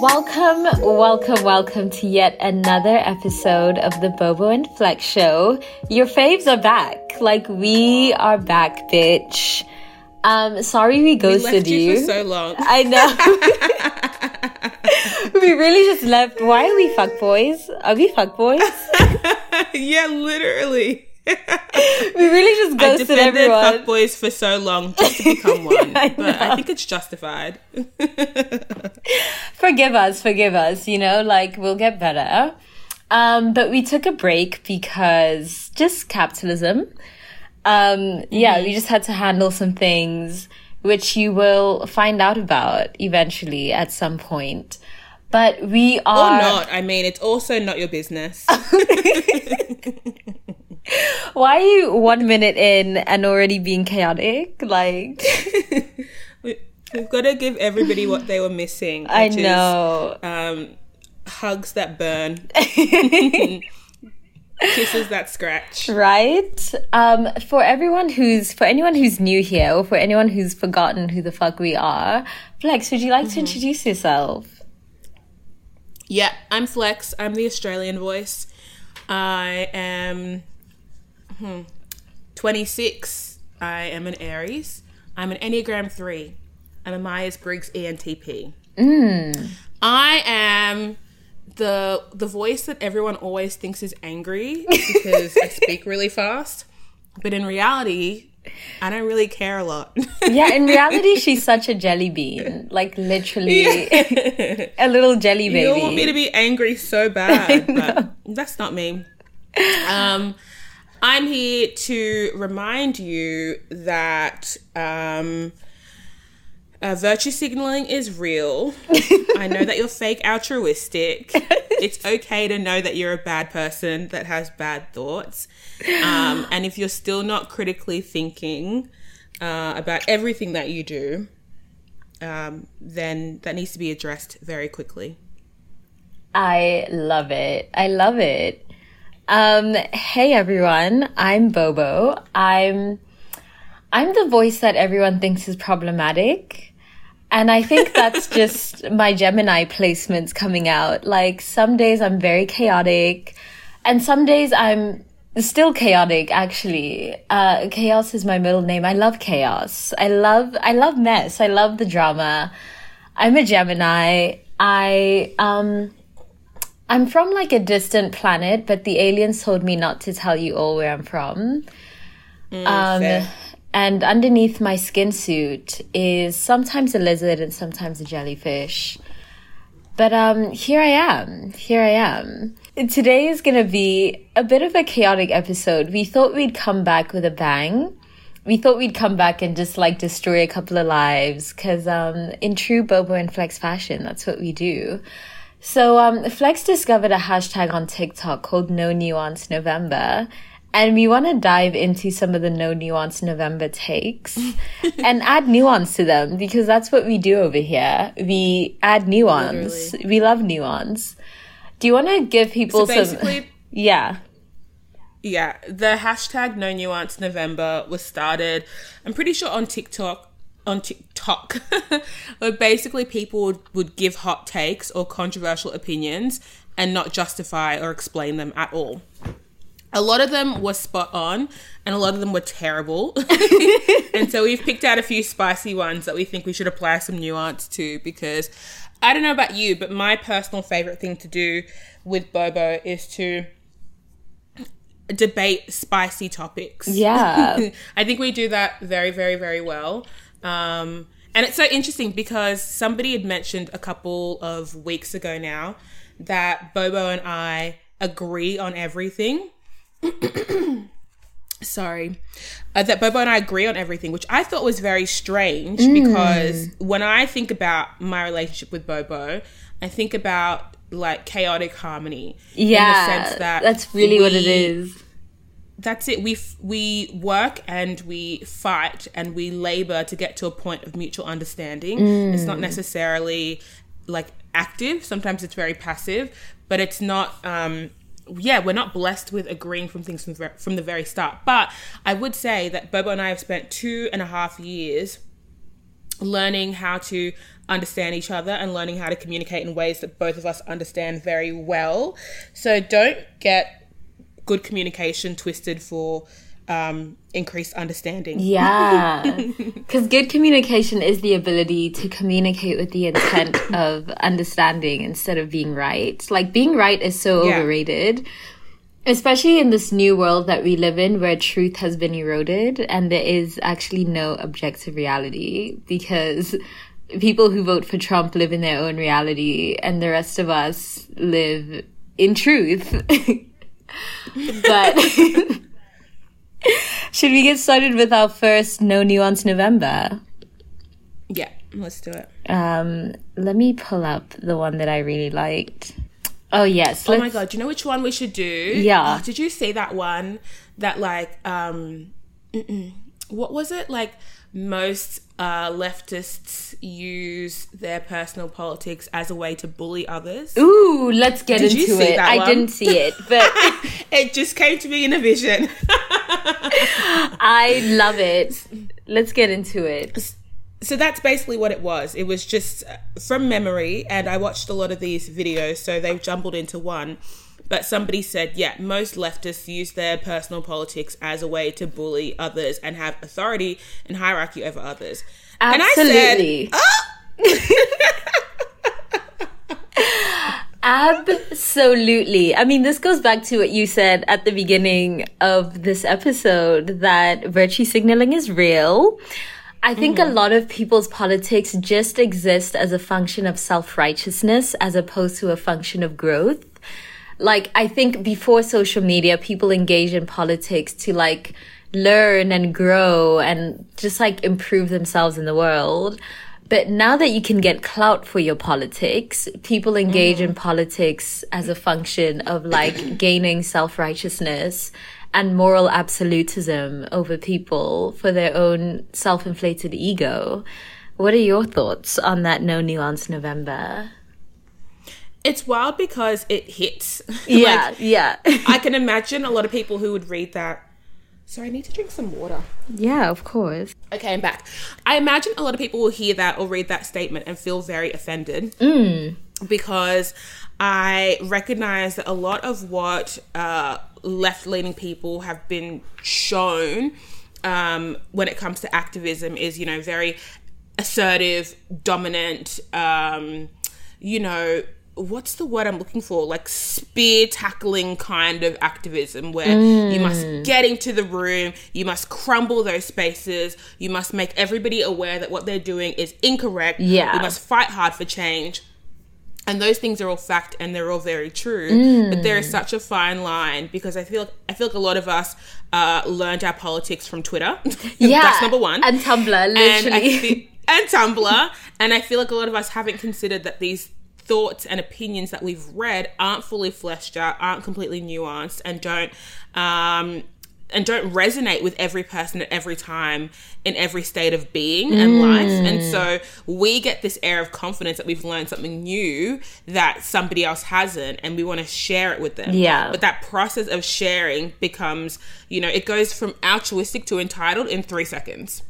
Welcome, welcome, welcome to yet another episode of the Bobo and Flex Show. Your faves are back. Like, we are back, bitch. Um, sorry we ghosted we you. you for so long. I know. we really just left. Why are we fuck boys? Are we fuck boys? yeah, literally. we really just ghosted I defended everyone. fuck boys for so long just to become one, I but I think it's justified. forgive us, forgive us. You know, like we'll get better. Um, but we took a break because just capitalism. Um, yeah, mm-hmm. we just had to handle some things which you will find out about eventually at some point. But we are. Or not. I mean, it's also not your business. Why are you one minute in and already being chaotic? Like. We've got to give everybody what they were missing. I know. Is, um, hugs that burn. Kisses that scratch. Right? Um, for everyone who's, for anyone who's new here, or for anyone who's forgotten who the fuck we are, Flex, would you like mm-hmm. to introduce yourself? Yeah, I'm Flex. I'm the Australian voice. I am hmm, 26. I am an Aries. I'm an Enneagram 3. I'm a Myers Briggs ENTP. Mm. I am the the voice that everyone always thinks is angry because I speak really fast. But in reality, I don't really care a lot. yeah, in reality, she's such a jelly bean. Like literally yeah. a little jelly baby. You want me to be angry so bad, but that's not me. Um, I'm here to remind you that um, uh, virtue signaling is real. I know that you're fake altruistic. It's okay to know that you're a bad person that has bad thoughts. Um, and if you're still not critically thinking uh, about everything that you do, um, then that needs to be addressed very quickly. I love it. I love it. Um, hey everyone, I'm Bobo. I'm I'm the voice that everyone thinks is problematic. And I think that's just my Gemini placements coming out. Like some days I'm very chaotic and some days I'm still chaotic actually. Uh, chaos is my middle name. I love chaos. I love, I love mess. I love the drama. I'm a Gemini. I, um, I'm from like a distant planet, but the aliens told me not to tell you all where I'm from. Mm, um, and underneath my skin suit is sometimes a lizard and sometimes a jellyfish. But um, here I am. Here I am. Today is going to be a bit of a chaotic episode. We thought we'd come back with a bang. We thought we'd come back and just like destroy a couple of lives because um, in true Bobo and Flex fashion, that's what we do. So um, Flex discovered a hashtag on TikTok called No Nuance November and we want to dive into some of the no nuance November takes and add nuance to them because that's what we do over here. We add nuance. Literally. We love nuance. Do you want to give people so some? Yeah. Yeah, the hashtag no nuance November was started, I'm pretty sure on TikTok on TikTok, where basically people would, would give hot takes or controversial opinions and not justify or explain them at all a lot of them were spot on and a lot of them were terrible. and so we've picked out a few spicy ones that we think we should apply some nuance to because I don't know about you, but my personal favorite thing to do with Bobo is to debate spicy topics. Yeah. I think we do that very, very, very well. Um, and it's so interesting because somebody had mentioned a couple of weeks ago now that Bobo and I agree on everything. sorry, uh, that Bobo and I agree on everything, which I thought was very strange because when I think about my relationship with Bobo, I think about like chaotic harmony. Yeah, in the sense that that's really what it we- is. That's it. We f- we work and we fight and we labor to get to a point of mutual understanding. It's not necessarily like active. Sometimes it's very passive, but it's not. Um, yeah, we're not blessed with agreeing from things from, ver- from the very start. But I would say that Bobo and I have spent two and a half years learning how to understand each other and learning how to communicate in ways that both of us understand very well. So don't get good communication twisted for um, increased understanding. Yeah. Because good communication is the ability to communicate with the intent of understanding instead of being right. Like being right is so Yeah. overrated. Especially in this new world that we live in where truth has been eroded and there is actually no objective reality because people who vote for Trump live in their own reality and the rest of us live in truth. but should we get started with our first No Nuance November? Yeah, let's do it. Um, let me pull up the one that I really liked. Oh yes, Oh my god, do you know which one we should do? Yeah. Oh, did you see that one that like um what was it? Like most uh leftists use their personal politics as a way to bully others. Ooh, let's get Did into it. I one? didn't see it, but it just came to me in a vision. I love it. Let's get into it. so that's basically what it was. It was just uh, from memory, and I watched a lot of these videos, so they've jumbled into one. But somebody said, yeah, most leftists use their personal politics as a way to bully others and have authority and hierarchy over others. Absolutely. And I said, oh. Absolutely. I mean, this goes back to what you said at the beginning of this episode that virtue signaling is real. I think a mm-hmm. lot of people's politics just exist as a function of self righteousness as opposed to a function of growth. Like, I think before social media, people engage in politics to like learn and grow and just like improve themselves in the world. But now that you can get clout for your politics, people engage in mm. politics as a function of like gaining self righteousness and moral absolutism over people for their own self inflated ego. What are your thoughts on that No Nuance November? It's wild because it hits. Yeah, like, yeah. I can imagine a lot of people who would read that. Sorry, I need to drink some water. yeah, of course. Okay, I'm back. I imagine a lot of people will hear that or read that statement and feel very offended because I recognize that a lot of what uh, left leaning people have been shown um, when it comes to activism is, you know, very assertive, dominant, um, you know, what's the word I'm looking for? Like spear tackling kind of activism where you must get into the room, you must crumble those spaces, you must make everybody aware that what they're doing is incorrect. Yeah. You must fight hard for change. And those things are all fact and they're all very true. But there is such a fine line because I feel like I feel like a lot of us uh, learned our politics from Twitter. Yeah. That's number one And Tumblr, and I literally. fe- and Tumblr. and I feel like a lot of us haven't considered that these thoughts and opinions that we've read aren't fully fleshed out, aren't completely nuanced, and don't um, and don't resonate with every person at every time in every state of being and life. And so we get this air of confidence that we've learned something new that somebody else hasn't, and we want to share it with them. Yeah. But that process of sharing becomes, you know, it goes from altruistic to entitled in three seconds.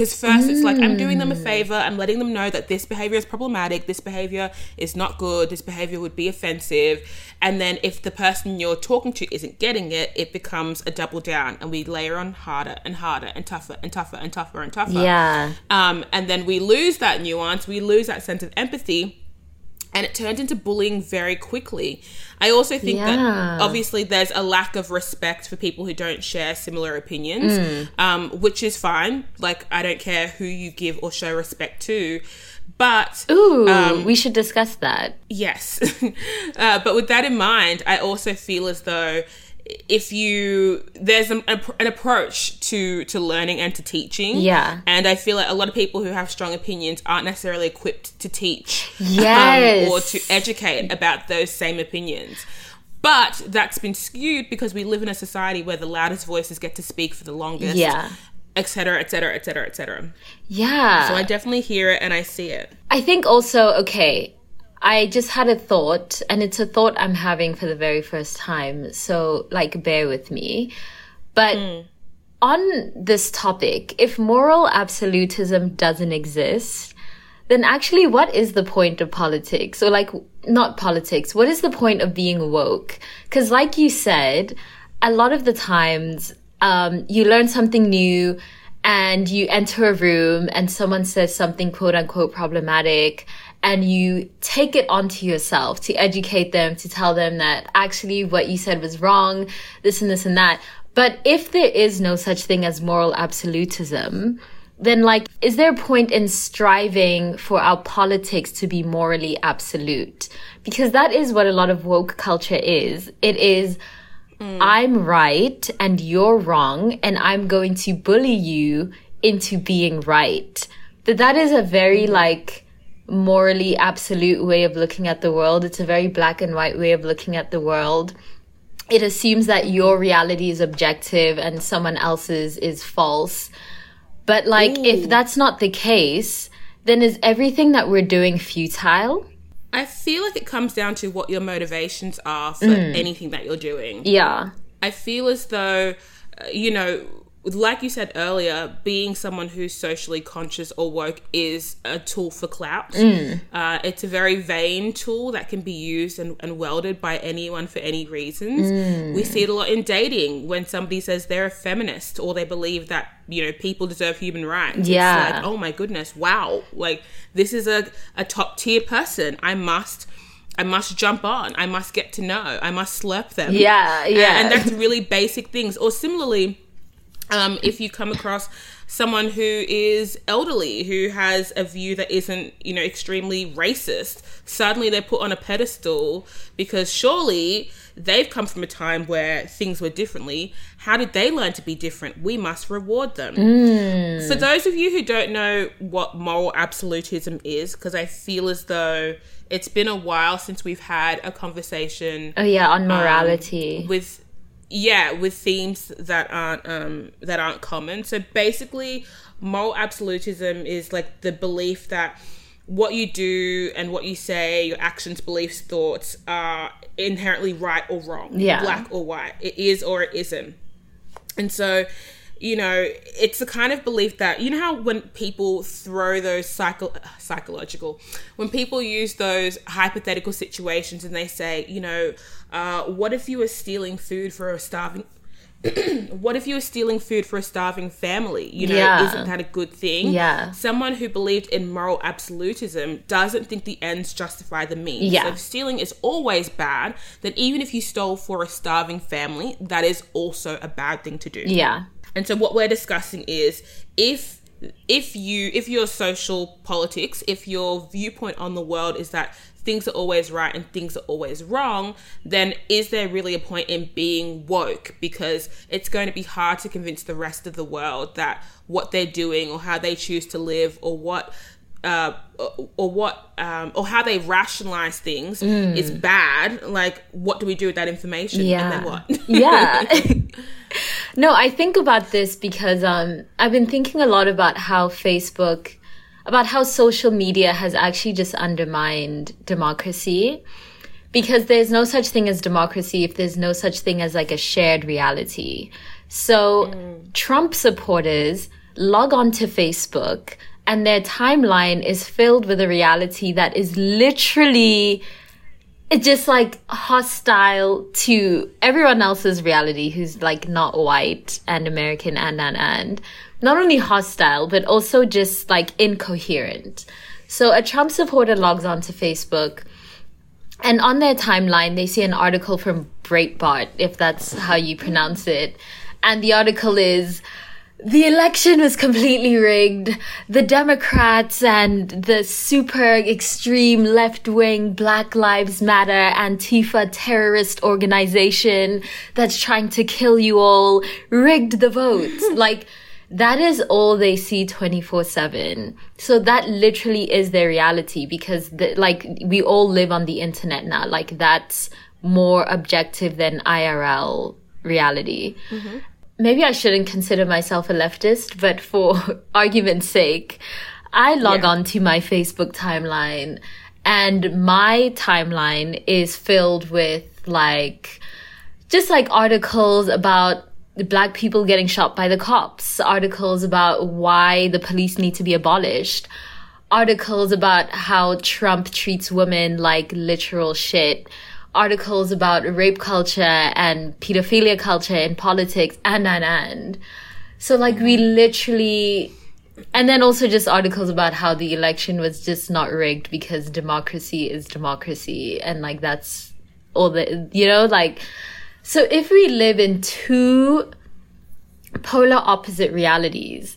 Because first it's like, I'm doing them a favor, I'm letting them know that this behavior is problematic, this behavior is not good, this behavior would be offensive. And then if the person you're talking to isn't getting it, it becomes a double down, and we layer on harder and harder and tougher and tougher and tougher and tougher. Yeah. Um, and then we lose that nuance, we lose that sense of empathy and it turned into bullying very quickly. I also think Yeah. that obviously there's a lack of respect for people who don't share similar opinions, Mm. um, which is fine. Like, I don't care who you give or show respect to. But Ooh, Um, we should discuss that. yes, uh, but with that in mind, I also feel as though if you there's an, an approach to to learning and to teaching Yeah. and i feel like a lot of people who have strong opinions aren't necessarily equipped to teach um, Yes. or to educate about those same opinions but that's been skewed because we live in a society where the loudest voices get to speak for the longest Yeah. et cetera et cetera et cetera et cetera Yeah. so i definitely hear it and i see it I think also, okay, I just had a thought, and it's a thought I'm having for the very first time. So, like, bear with me. But on this topic, if moral absolutism doesn't exist, then actually, what is the point of politics? Or, like, not politics, what is the point of being woke? Because, like you said, a lot of the times, um, you learn something new and you enter a room and someone says something quote unquote problematic and you take it onto yourself to educate them, to tell them that actually what you said was wrong, this and this and that. But if there is no such thing as moral absolutism, then like, is there a point in striving for our politics to be morally absolute? Because that is what a lot of woke culture is. It is, hmm. I'm right and you're wrong, and I'm going to bully you into being right. But that is a very hmm. like morally absolute way of looking at the world. It's a very black and white way of looking at the world. It assumes that your reality is objective and someone else's is false. But like, if that's not the case, then is everything that we're doing futile? i feel like it comes down to what your motivations are for anything that you're doing Yeah. I feel as though, uh, you know, like you said earlier, being someone who's socially conscious or woke is a tool for clout. Uh, it's a very vain tool that can be used and, and welded by anyone for any reasons. We see it a lot in dating when somebody says they're a feminist or they believe that, you know, people deserve human rights. Yeah. It's like, oh my goodness, wow. Like, this is a, a top tier person. I must. I must jump on. I must get to know. I must slurp them. Yeah, yeah. And that's really basic things. Or similarly, um, if you come across someone who is elderly, who has a view that isn't, you know, extremely racist, suddenly they're put on a pedestal because surely they've come from a time where things were differently. How did they learn to be different? We must reward them. For those of you who don't know what moral absolutism is, because I feel as though it's been a while since we've had a conversation Oh yeah, on morality. with yeah with themes that aren't um that aren't common. So basically moral absolutism is like the belief that what you do and what you say your actions beliefs thoughts are inherently right or wrong Yeah. black or white. It is or it isn't. And so, you know, it's the kind of belief that you know how when people throw those psycho- psychological, when people use those hypothetical situations and they say, you know, uh, what if you were stealing food for a starving what if you were stealing food for a starving family? You know, Yeah. isn't that a good thing? Yeah. Someone who believed in moral absolutism doesn't think the ends justify the means. Yeah. So if stealing is always bad, then even if you stole for a starving family, that is also a bad thing to do. yeah. And so what we're discussing is if if you if your social politics, if your viewpoint on the world is that things are always right and things are always wrong, then is there really a point in being woke? Because it's going to be hard to convince the rest of the world that what they're doing or how they choose to live or what uh, or, or what um, or how they rationalize things is bad. Like, what do we do with that information? Yeah. And then what? yeah. no, I think about this because um, I've been thinking a lot about how Facebook, about how social media has actually just undermined democracy. Because there's no such thing as democracy if there's no such thing as like a shared reality. So mm. Trump supporters log on to Facebook and their timeline is filled with a reality that is literally it's just like hostile to everyone else's reality who's like not white and American and and and not only hostile but also just like incoherent. So a Trump supporter logs onto Facebook and on their timeline they see an article from Breitbart if that's how you pronounce it and the article is the election was completely rigged. The Democrats and the super extreme left wing Black Lives Matter Antifa terrorist organization that's trying to kill you all rigged the votes. like, that is all they see 24 7. So that literally is their reality because the, like we all live on the internet now. Like that's more objective than IRL reality. Mm-hmm maybe I shouldn't consider myself a leftist, but for argument's sake, I log yeah. on to my Facebook timeline and my timeline is filled with like just like articles about black people getting shot by the cops, articles about why the police need to be abolished, articles about how Trump treats women like literal shit articles about rape culture and pedophilia culture in politics and and and. So like we literally and then also just articles about how the election was just not rigged because democracy is democracy and like that's all the you know like so if we live in two polar opposite realities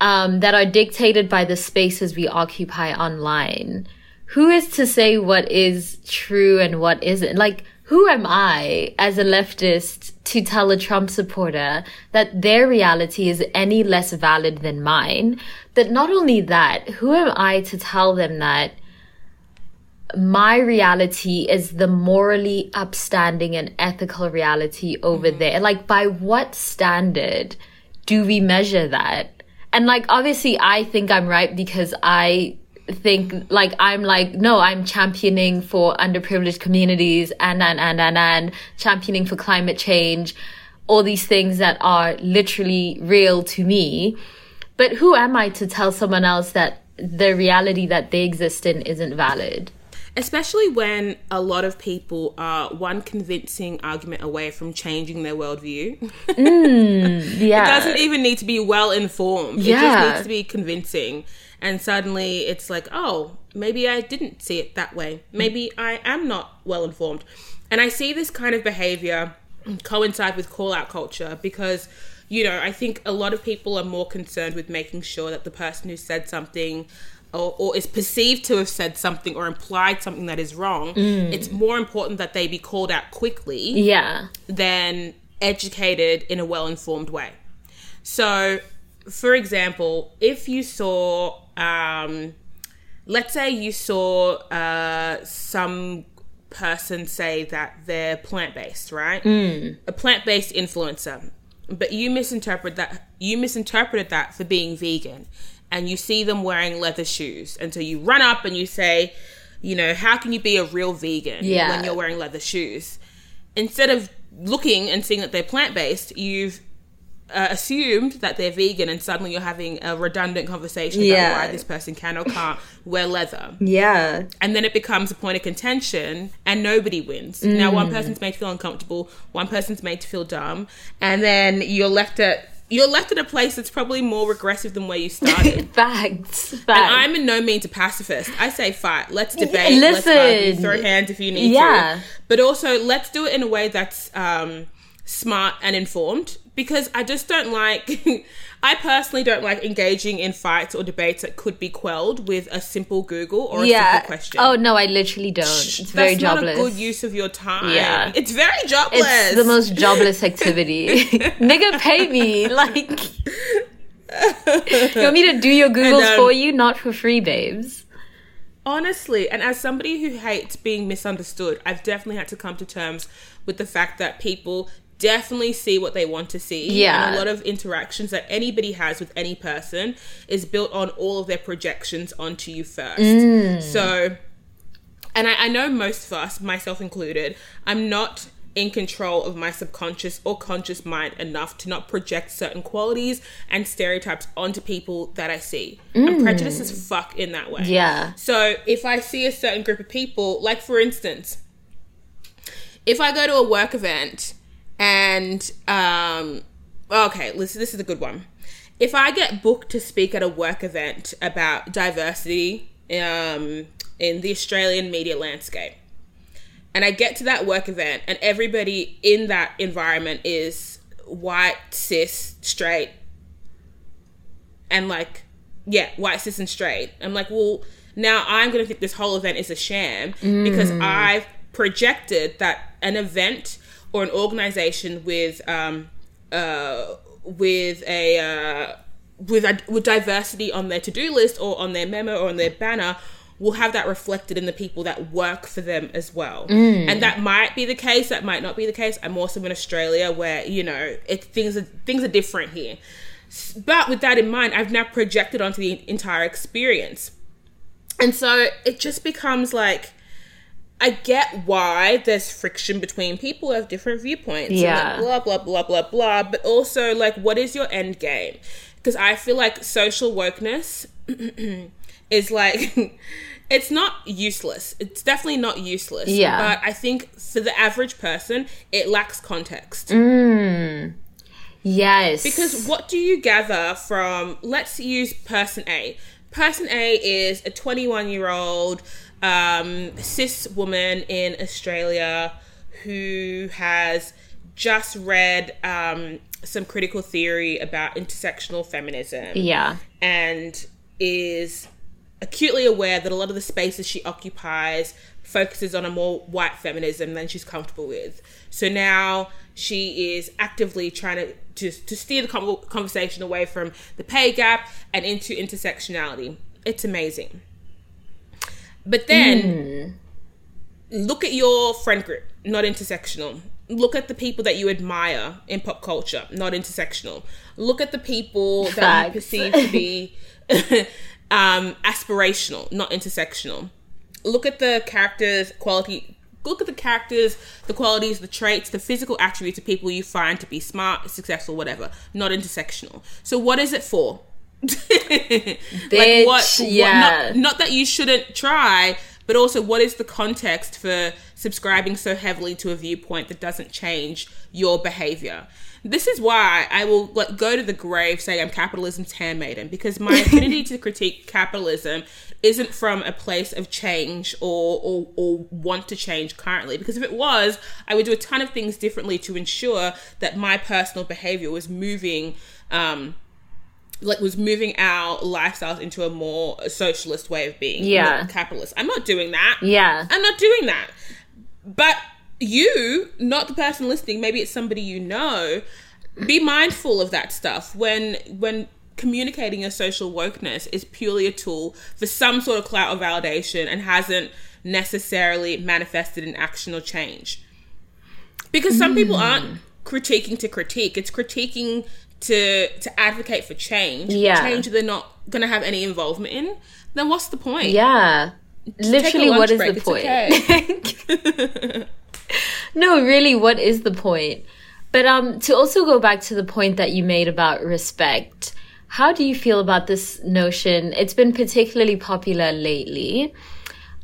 um, that are dictated by the spaces we occupy online who is to say what is true and what isn't? Like, who am I as a leftist to tell a Trump supporter that their reality is any less valid than mine? That not only that, who am I to tell them that my reality is the morally upstanding and ethical reality over mm-hmm. there? Like, by what standard do we measure that? And like, obviously, I think I'm right because I think like I'm like no I'm championing for underprivileged communities and and and and and championing for climate change all these things that are literally real to me but who am I to tell someone else that the reality that they exist in isn't valid especially when a lot of people are one convincing argument away from changing their worldview. Mm, yeah. it doesn't even need to be well informed. Yeah. It just needs to be convincing and suddenly it's like, oh, maybe I didn't see it that way. Maybe I am not well informed. And I see this kind of behavior coincide with call out culture because you know, I think a lot of people are more concerned with making sure that the person who said something or, or, is perceived to have said something or implied something that is wrong, mm. it's more important that they be called out quickly yeah. than educated in a well informed way. So, for example, if you saw um, let's say you saw uh, some person say that they're plant based, right? Mm. A plant based influencer, but you misinterpret that you misinterpreted that for being vegan, and you see them wearing leather shoes, and so you run up and you say, you know, how can you be a real vegan yeah. when you're wearing leather shoes? Instead of looking and seeing that they're plant based, you've uh, assumed that they're vegan and suddenly you're having a redundant conversation yeah. about why this person can or can't wear leather. Yeah. And then it becomes a point of contention and nobody wins. Mm. Now one person's made to feel uncomfortable, one person's made to feel dumb, and then you're left at you're left at a place that's probably more regressive than where you started. Facts. Facts. And I'm in no means a pacifist. I say fight. Let's debate. Listen. Let's argue. Throw hands if you need yeah. to. But also, let's do it in a way that's um, smart and informed because I just don't like. I personally don't like engaging in fights or debates that could be quelled with a simple Google or a yeah. simple question. Oh no, I literally don't. It's That's very jobless. not a good use of your time. Yeah, it's very jobless. It's the most jobless activity. Nigga, pay me like. you want me to do your Googles um, for you, not for free, babes. Honestly, and as somebody who hates being misunderstood, I've definitely had to come to terms with the fact that people definitely see what they want to see. Yeah. And a lot of interactions that anybody has with any person is built on all of their projections onto you first. Mm. So, and I, I know most of us, myself included, I'm not in control of my subconscious or conscious mind enough to not project certain qualities and stereotypes onto people that I see. Mm. I'm prejudiced as fuck in that way. Yeah. So if I see a certain group of people, like for instance, if I go to a work event and um, okay, listen, this is a good one. If I get booked to speak at a work event about diversity um, in the Australian media landscape, and I get to that work event, and everybody in that environment is white, cis, straight, and like, yeah, white, cis, and straight. I'm like, well, now I'm going to think this whole event is a sham because I've projected that an event or an organization with um, uh, with a uh, with a, with diversity on their to do list or on their memo or on their banner will have that reflected in the people that work for them as well. And that might be the case. That might not be the case. I'm also in Australia where you know it things are things are different here. But with that in mind, I've now projected onto the entire experience. And so it just becomes like I get why there's friction between people who have different viewpoints. Yeah. like blah, blah, blah, blah, blah. But also, like, what is your end game? Because I feel like social wokeness is like, it's not useless. It's definitely not useless. Yeah. But I think for the average person, it lacks context. Mm. Yes. Because what do you gather from, let's use person A. Person A is a 21 year old um, cis woman in Australia who has just read um, some critical theory about intersectional feminism yeah. and is acutely aware that a lot of the spaces she occupies focuses on a more white feminism than she's comfortable with. So now she is actively trying to to, to steer the conversation away from the pay gap and into intersectionality. It's amazing. But then look at your friend group, not intersectional. Look at the people that you admire in pop culture, not intersectional. Look at the people that you perceive to be um, aspirational, not intersectional. Look at the characters, quality. Look at the characters, the qualities, the traits, the physical attributes of people you find to be smart, successful, whatever. Not intersectional. So, what is it for? Bitch, yeah. not, not that you shouldn't try, but also what is the context for subscribing so heavily to a viewpoint that doesn't change your behavior? This is why I will like go to the grave saying I'm capitalism's handmaiden because my affinity to critique capitalism isn't from a place of change or, or or want to change currently. Because if it was, I would do a ton of things differently to ensure that my personal behavior was moving. Um, like was moving our lifestyles into a more socialist way of being Yeah. capitalist. I'm not doing that. Yeah. i'm not doing that. But you not the person listening maybe it's somebody you know be mindful of that stuff. When when communicating your social wokeness is purely a tool for some sort of clout or validation and hasn't necessarily manifested in action or change. Because some people hmm. aren't critiquing to critique. It's critiquing to to advocate for change Yeah. change they're not going to have any involvement in then what's the point Yeah. Literally, lunch what is break, the point? no, really, what is the point? But um, to also go back to the point that you made about respect, how do you feel about this notion? It's been particularly popular lately.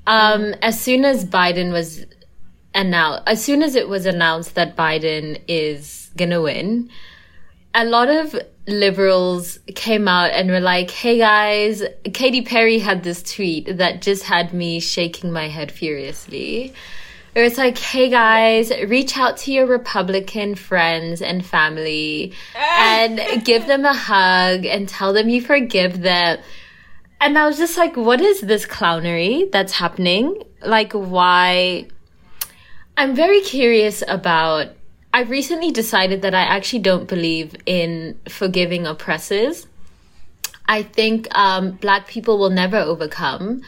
Um, as soon as Biden was announced, as soon as it was announced that Biden is gonna win, a lot of liberals came out and were like, hey guys, Katy Perry had this tweet that just had me shaking my head furiously. Where it's like, hey guys, reach out to your Republican friends and family ah. and give them a hug and tell them you forgive them. And I was just like, what is this clownery that's happening? Like, why? I'm very curious about. I recently decided that I actually don't believe in forgiving oppressors. I think um, black people will never overcome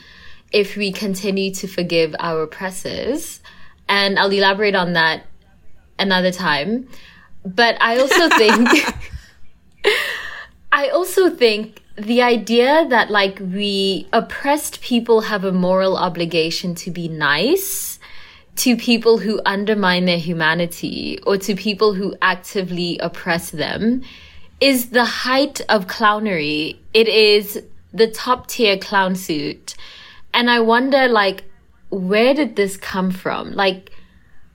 if we continue to forgive our oppressors. And I'll elaborate on that another time. But I also think. I also think the idea that like we oppressed people have a moral obligation to be nice to people who undermine their humanity or to people who actively oppress them is the height of clownery. It is the top tier clown suit. And I wonder like where did this come from? Like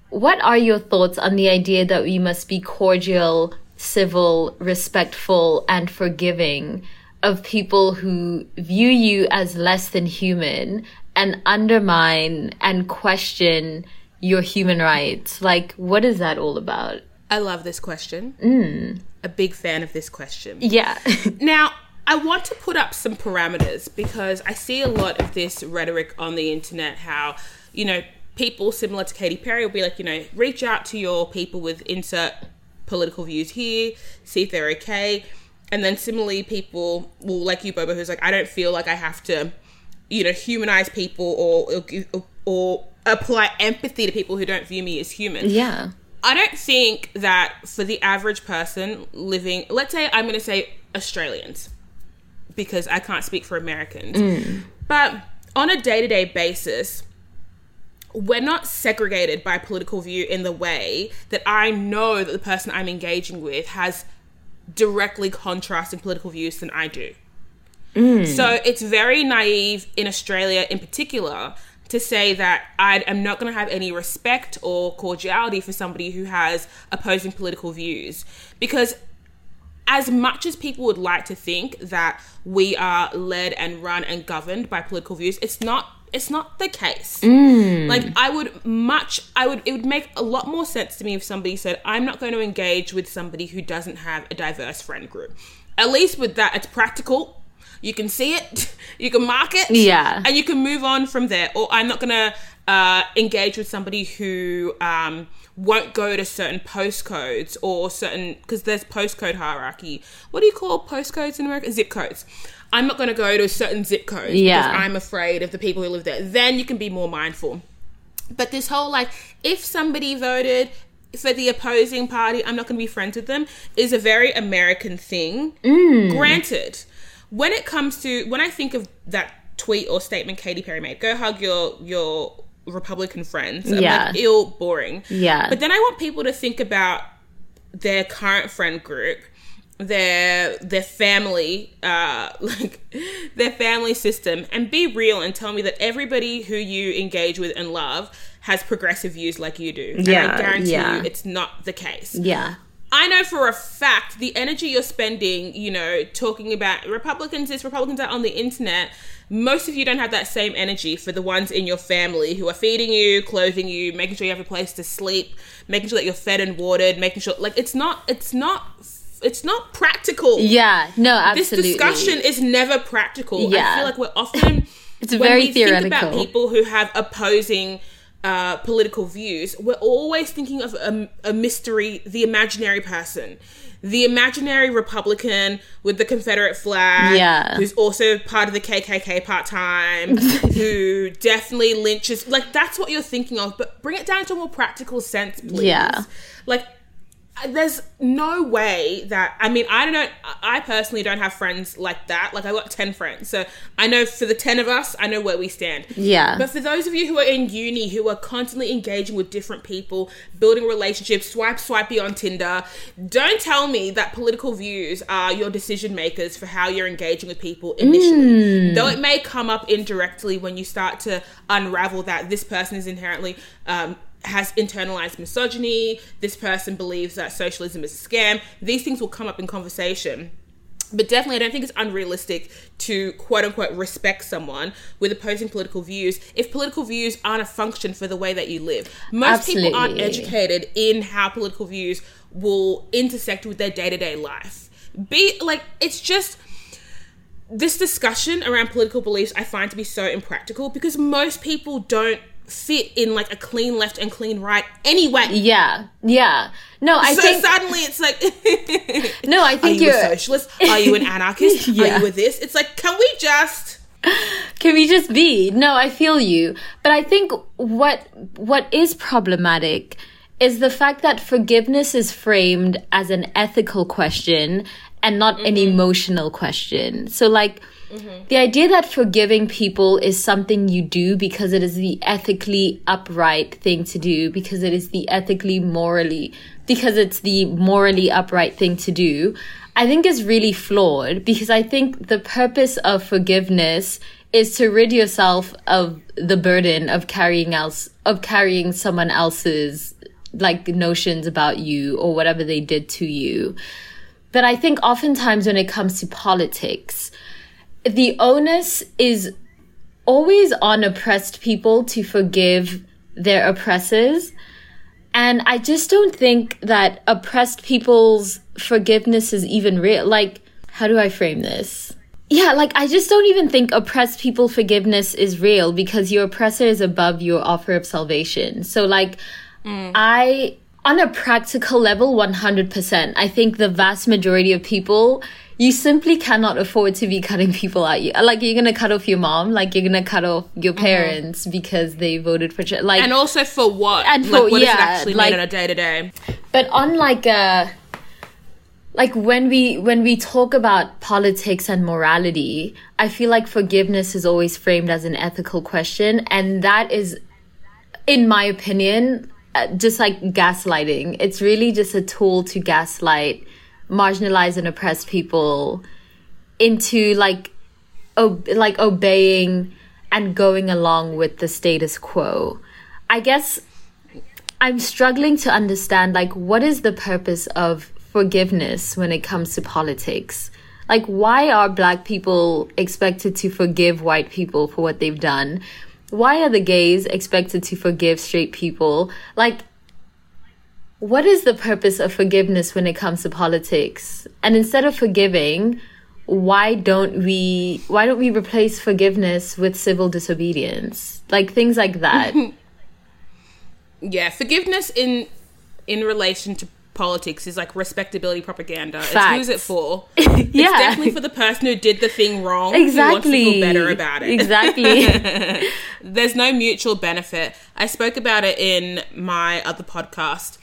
what are your thoughts on the idea that we must be cordial, civil, respectful, and forgiving of people who view you as less than human and undermine and question your human rights? Like, what is that all about? I love this question. Mm. A big fan of this question. Yeah. Now, I want to put up some parameters because I see a lot of this rhetoric on the internet how, you know, people similar to Katy Perry will be like, you know, reach out to your people with insert political views here, see if they're okay. And then similarly, people will like you, Bobo, who's like, I don't feel like I have to, you know, humanize people or or, or apply empathy to people who don't view me as human. Yeah. I don't think that for the average person living, let's say I'm going to say Australians, because I can't speak for Americans, mm. but on a day to day basis, we're not segregated by political view in the way that I know that the person I'm engaging with has directly contrasting political views than I do. Mm. So it's very naive in Australia in particular to say that I am not going to have any respect or cordiality for somebody who has opposing political views. Because as much as people would like to think that we are led and run and governed by political views, it's not it's not the case. Mm. Like I would much I would it would make a lot more sense to me if somebody said I'm not going to engage with somebody who doesn't have a diverse friend group. At least with that it's practical. You can see it, you can mark it, Yeah. and you can move on from there. Or I'm not gonna uh, engage with somebody who um, won't go to certain postcodes or certain because there's postcode hierarchy. What do you call postcodes in America? Zip codes. I'm not going to go to a certain zip code Yeah. because I'm afraid of the people who live there. Then you can be more mindful. But this whole like, if somebody voted for the opposing party, I'm not going to be friends with them, is a very American thing. Granted, when it comes to when I think of that tweet or statement Katy Perry made, go hug your your Republican friends. I'm Yeah. like, ill boring. Yeah. But then I want people to think about their current friend group their their family uh like their family system and be real and tell me that everybody who you engage with and love has progressive views like you do and Yeah, i guarantee yeah. you it's not the case Yeah. I know for a fact the energy you're spending, you know, talking about Republicans this, Republicans that on the internet, most of you don't have that same energy for the ones in your family who are feeding you, clothing you, making sure you have a place to sleep, making sure that you're fed and watered, making sure like it's not it's not it's not practical. Yeah. No, absolutely. This discussion is never practical. Yeah. I feel like we're often It's when very we think about people who have opposing uh, political views, we're always thinking of a, a mystery, the imaginary person, the imaginary Republican with the Confederate flag, Yeah. who's also part of the KKK part time, who definitely lynches. Like that's what you're thinking of, but bring it down to a more practical sense, please. Yeah. Like there's no way that I mean I don't know I personally don't have friends like that. Like I got 10 friends. So I know for the 10 of us I know where we stand. Yeah. but for those of you who are in uni who are constantly engaging with different people building relationships swipe swipey on Tinder don't tell me that political views are your decision makers for how you're engaging with people initially. Though it may come up indirectly when you start to unravel that this person is inherently um, has internalized misogyny. This person believes that socialism is a scam. These things will come up in conversation. But definitely, I don't think it's unrealistic to quote unquote respect someone with opposing political views if political views aren't a function for the way that you live. Most people aren't educated in how political views will intersect with their day to day life. Be like, it's just this discussion around political beliefs I find to be so impractical because most people don't fit in like a clean left and clean right anyway. yeah. Yeah. No, I so think suddenly it's like no, I Are think you you're a socialist? Are you an anarchist? Yeah. Are you a this? It's like, can we just Can we just be? No, I feel you. But I think what what is problematic is the fact that forgiveness is framed as an ethical question and not an mm-hmm. emotional question. So like Mm-hmm. the idea that forgiving people is something you do because it is the ethically upright thing to do, because it is the ethically morally, because it's the morally upright thing to do, I think is really flawed because I think the purpose of forgiveness is to rid yourself of the burden of carrying else of carrying someone else's like notions about you or whatever they did to you. But I think oftentimes when it comes to politics, the onus is always on oppressed people to forgive their oppressors. And I just don't think that oppressed people's forgiveness is even real. Like, how do I frame this? yeah, like I just don't even think oppressed people forgiveness is real because your oppressor is above your offer of salvation. So like mm. I on a practical level 100%. I think the vast majority of people you simply cannot afford to be cutting people out. You like you're gonna cut off your mom, like you're gonna cut off your parents because they voted for Ch- like And also for what? And like, for- what does it yeah, actually like- mean on a day to day? but on like a like when we when we talk about politics and morality i feel like forgiveness is always framed as an ethical question and that is in my opinion uh, just like gaslighting it's really just a tool to gaslight marginalized and oppressed people into like ob- like obeying and going along with the status quo i guess I'm struggling to understand like what is the purpose of forgiveness when it comes to politics? Like why are black people expected to forgive white people for what they've done? Why are the gays expected to forgive straight people? Like what is the purpose of forgiveness when it comes to politics? And instead of forgiving, why don't we why don't we replace forgiveness with civil disobedience? Like things like that. Yeah, forgiveness in in relation to politics is like respectability propaganda. It's Facts. who's it for? yeah. It's definitely for the person who did the thing wrong. Who wants to Exactly. feel better about it. Exactly. There's no mutual benefit. I spoke about it in my other podcast,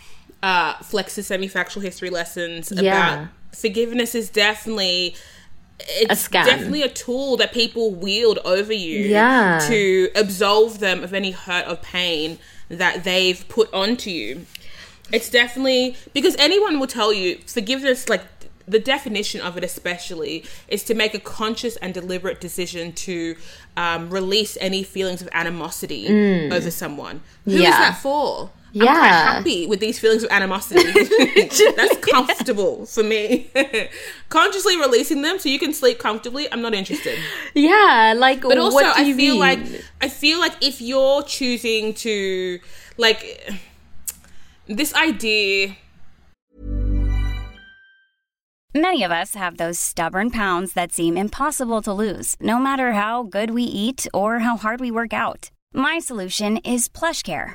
uh, Flex's semi-factual history lessons. Yeah. About forgiveness is definitely it's A definitely a tool that people wield over you Yeah. to absolve them of any hurt or pain that they've put onto you. It's definitely because anyone will tell you forgiveness, like the definition of it, especially, is to make a conscious and deliberate decision to um, release any feelings of animosity over someone. Who is Mm. Yeah. that for? I'm quite Yeah. happy with these feelings of animosity. That's comfortable for me. Consciously releasing them so you can sleep comfortably. I'm not interested. yeah, like But also, what do I feel mean? like I feel like if you're choosing to like this idea. Many of us have those stubborn pounds that seem impossible to lose, no matter how good we eat or how hard we work out. My solution is PlushCare.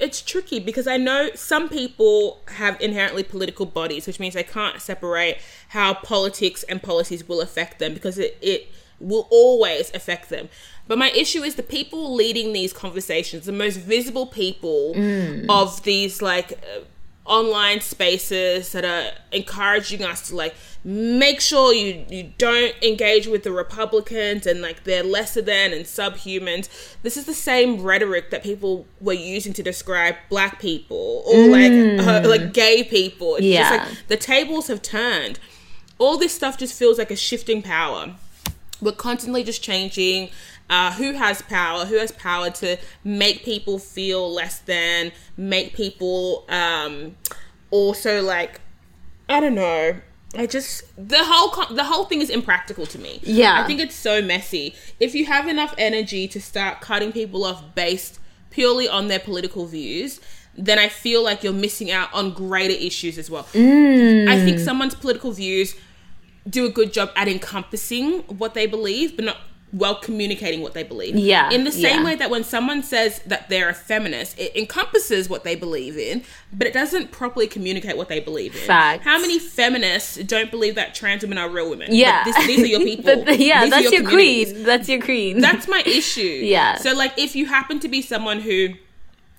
it's tricky because I know some people have inherently political bodies, which means they can't separate how politics and policies will affect them because it, it will always affect them. But my issue is the people leading these conversations, the most visible people of these like uh, online spaces that are encouraging us to like make sure you you don't engage with the republicans and like they're lesser than and subhumans. This is the same rhetoric that people were using to describe black people or like uh, like gay people. It's Yeah. just like the tables have turned. All this stuff just feels like a shifting power. We're constantly just changing uh, who has power who has power to make people feel less than make people um, also like i don't know i just the whole con- the whole thing is impractical to me. Yeah. i think it's so messy. If you have enough energy to start cutting people off based purely on their political views then i feel like you're missing out on greater issues as well. Mm. I think someone's political views do a good job at encompassing what they believe, but not well communicating what they believe. Yeah, In the same yeah. way that when someone says that they're a feminist, it encompasses what they believe in, but it doesn't properly communicate what they believe in. Facts. How many feminists don't believe that trans women are real women? yeah, this, these are your people. But- yeah, These that's your, communities queen. That's your queen. that's my issue. Yeah. So like if you happen to be someone who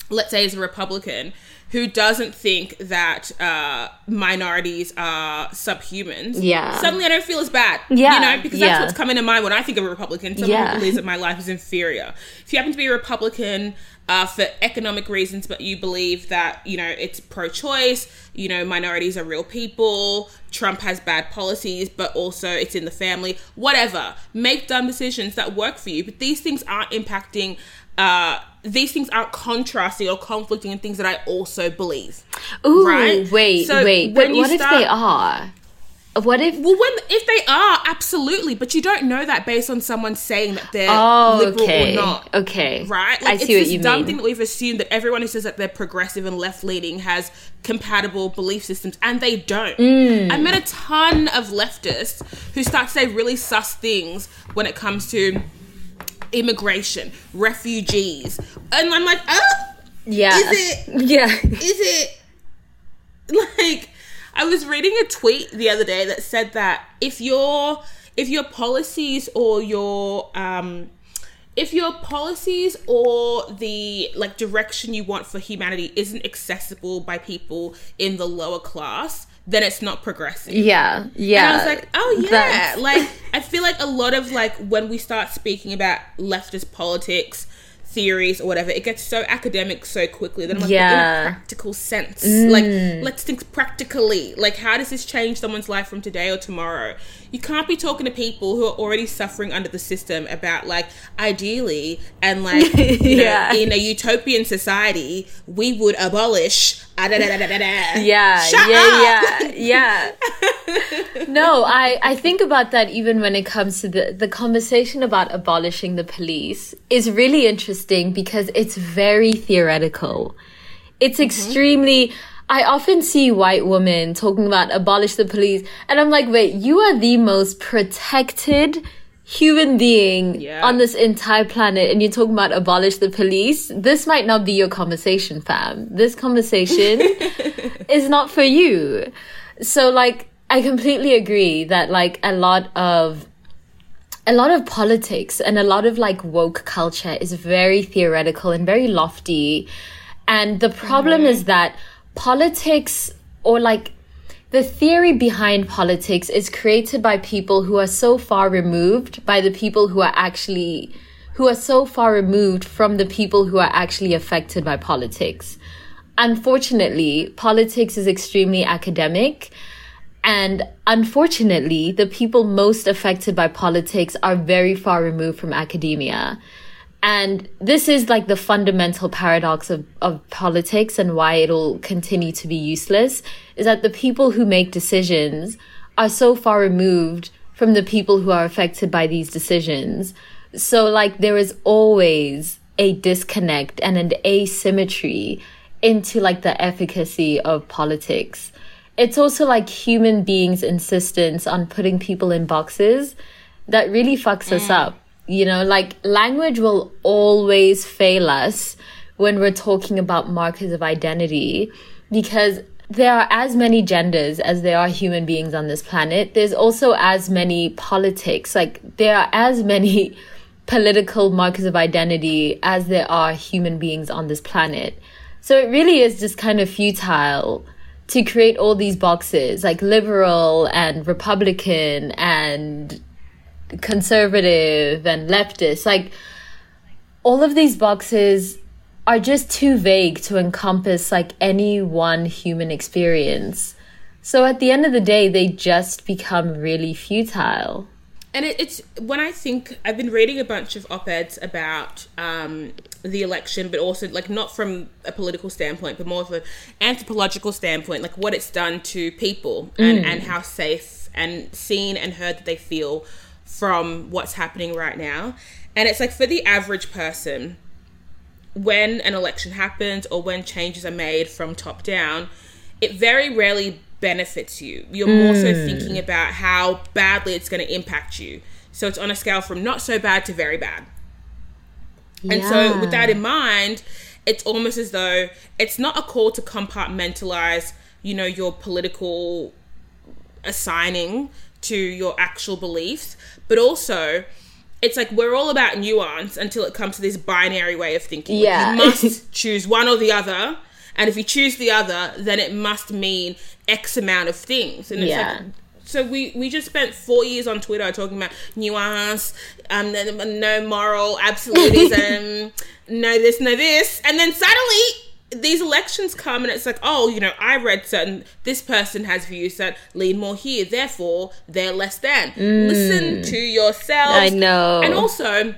let's say is a Republican who doesn't think that uh, minorities are subhumans, Yeah. suddenly I don't feel as bad. Yeah, You know, because yeah. that's what's coming to mind when I think of a Republican, someone Yeah. who believes that my life is inferior. If you happen to be a Republican uh, for economic reasons, but you believe that, you know, it's pro-choice, you know, minorities are real people, Trump has bad policies, but also it's in the family, whatever. Make dumb decisions that work for you. But these things aren't impacting uh, these things aren't contrasting or conflicting in things that I also believe. Ooh, right? wait, So wait. But what if they are? What if? Well, when if they are, absolutely, but you don't know that based on someone saying that they're Oh, liberal okay. or not. Okay. Right? I Like, see it's what this dumb mean. thing that we've assumed that everyone who says that they're progressive and left leaning has compatible belief systems, and they don't. Mm. I met a ton of leftists who start to say really sus things when it comes to immigration, refugees, and I'm like, ah, Yeah. Is it? Yeah. is it like I was reading a tweet the other day that said that if your if your policies or your um if your policies or the like direction you want for humanity isn't accessible by people in the lower class, then it's not progressive. Yeah. Yeah. And I was like, oh yeah. That's- Like I feel like a lot of like when we start speaking about leftist politics, theories or whatever, it gets so academic so quickly that I'm like, but in Yeah. a practical sense. Like mm. let's think practically. Like how does this change someone's life from today or tomorrow? You can't be talking to people who are already suffering under the system about like ideally and like you know, Yeah. in a utopian society we would abolish ah, da, da, da, yeah Shut yeah up. yeah yeah no i i think about that even when it comes to the the conversation about abolishing the police is really interesting because it's very theoretical it's extremely I often see white women talking about abolish the police, and I'm like, wait, you are the most protected human being Yeah. on this entire planet, and you're talking about abolish the police. This might not be your conversation, fam. This conversation is not for you. So, like, I completely agree that, like, a lot of a lot of politics and a lot of like woke culture is very theoretical and very lofty. And the problem mm-hmm. is that politics or like the theory behind politics is created by people who are so far removed by the people who are actually who are so far removed from the people who are actually affected by politics. Unfortunately, politics is extremely academic and unfortunately, the people most affected by politics are very far removed from academia. And this is like the fundamental paradox of, of politics and why it'll continue to be useless is that the people who make decisions are so far removed from the people who are affected by these decisions. So like there is always a disconnect and an asymmetry into like the efficacy of politics it's also like human beings' insistence on putting people in boxes that really fucks us mm. up. You know, like language will always fail us when we're talking about markers of identity because there are as many genders as there are human beings on this planet. There's also as many politics. Like there are as many political markers of identity as there are human beings on this planet. So it really is just kind of futile to create all these boxes like liberal and republican and conservative and leftist like all of these boxes are just too vague to encompass like any one human experience. So at the end of the day they just become really futile. And it, it's when I think I've been reading a bunch of op eds about um, the election, but also like not from a political standpoint, but more of an anthropological standpoint, like what it's done to people and, and how safe and seen and heard that they feel from what's happening right now. And it's like for the average person, when an election happens or when changes are made from top down, it very rarely benefits you. You're more so hmm. thinking about how badly it's going to impact you. So it's on a scale from not so bad to very bad. And so, with that in mind, it's almost as though it's not a call to compartmentalize, you know, your political assigning to your actual beliefs, but also it's like we're all about nuance until it comes to this binary way of thinking. Like, Yeah. you must choose one or the other, and if you choose the other, then it must mean X amount of things. And it's Yeah. like so we we just spent four years on Twitter talking about nuance, um, no moral absolutism, no this, no this, and then suddenly these elections come and it's like, oh, you know, I read certain this person has views that lean more here, therefore they're less than. Mm. Listen to yourself. I know. and also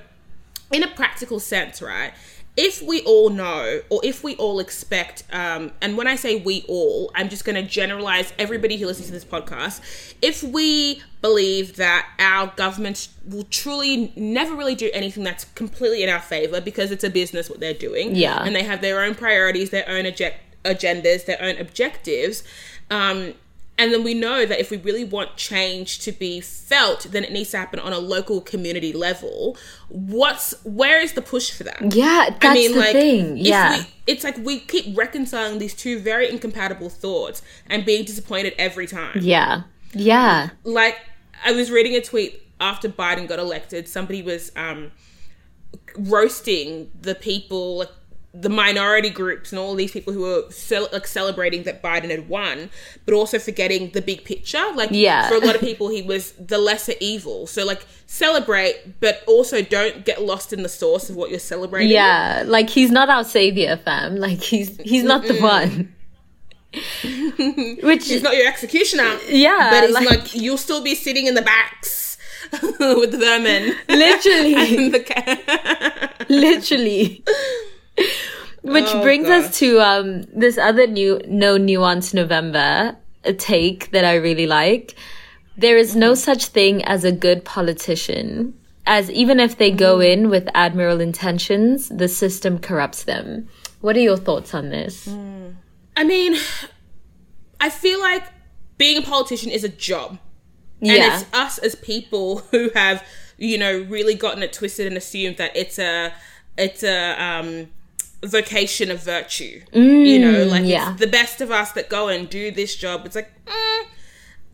in a practical sense, right? If we all know, or if we all expect, um, and when I say we all, I'm just going to generalize everybody who listens to this podcast. If we believe that our government will truly never really do anything that's completely in our favor because it's a business what they're doing, Yeah. and they have their own priorities, their own agendas, their own objectives. Um, and then we know that if we really want change to be felt, then it needs to happen on a local community level. What's where is the push for that? Yeah, that's the thing. if Yeah. we, it's like we keep reconciling these two very incompatible thoughts and being disappointed every time. Yeah. Yeah. Like I was reading a tweet after Biden got elected. Somebody was um, roasting the people, like the minority groups, and all these people who were cel- like celebrating that Biden had won, but also forgetting the big picture. Like Yeah. for a lot of people, he was the lesser evil. So like celebrate, but also don't get lost in the source of what you're celebrating. Yeah. Like he's not our savior, fam. Like he's he's not the one. Which He's not your executioner. Yeah, But it's like- like, you'll still be sitting in the backs with the vermin. literally And the ca- literally which Oh, brings gosh. us to um this other new no nuance november take that i really like there is Mm-hmm. no such thing as a good politician as even if they Mm-hmm. go in with admiral intentions the system corrupts them what are your thoughts on this Mm. I mean, I feel like being a politician is a job. And it's us as people who have, you know, really gotten it twisted and assumed that it's a it's a um vocation of virtue. you know, like Mm, yeah. the best of us that go and do this job. It's like mm,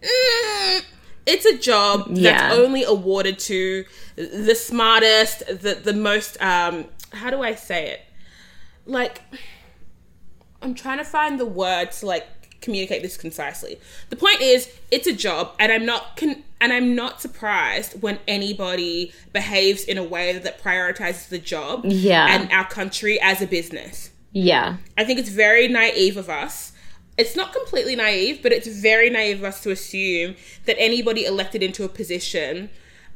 mm, it's a job that's only awarded to the smartest, the the most um how do I say it? Like I'm trying to find the words like communicate this concisely. The point is, it's a job, and I'm not con- and I'm not surprised when anybody behaves in a way that prioritizes the job Yeah. and our country as a business. yeah I think it's very naive of us. It's not completely naive, but it's very naive of us to assume that anybody elected into a position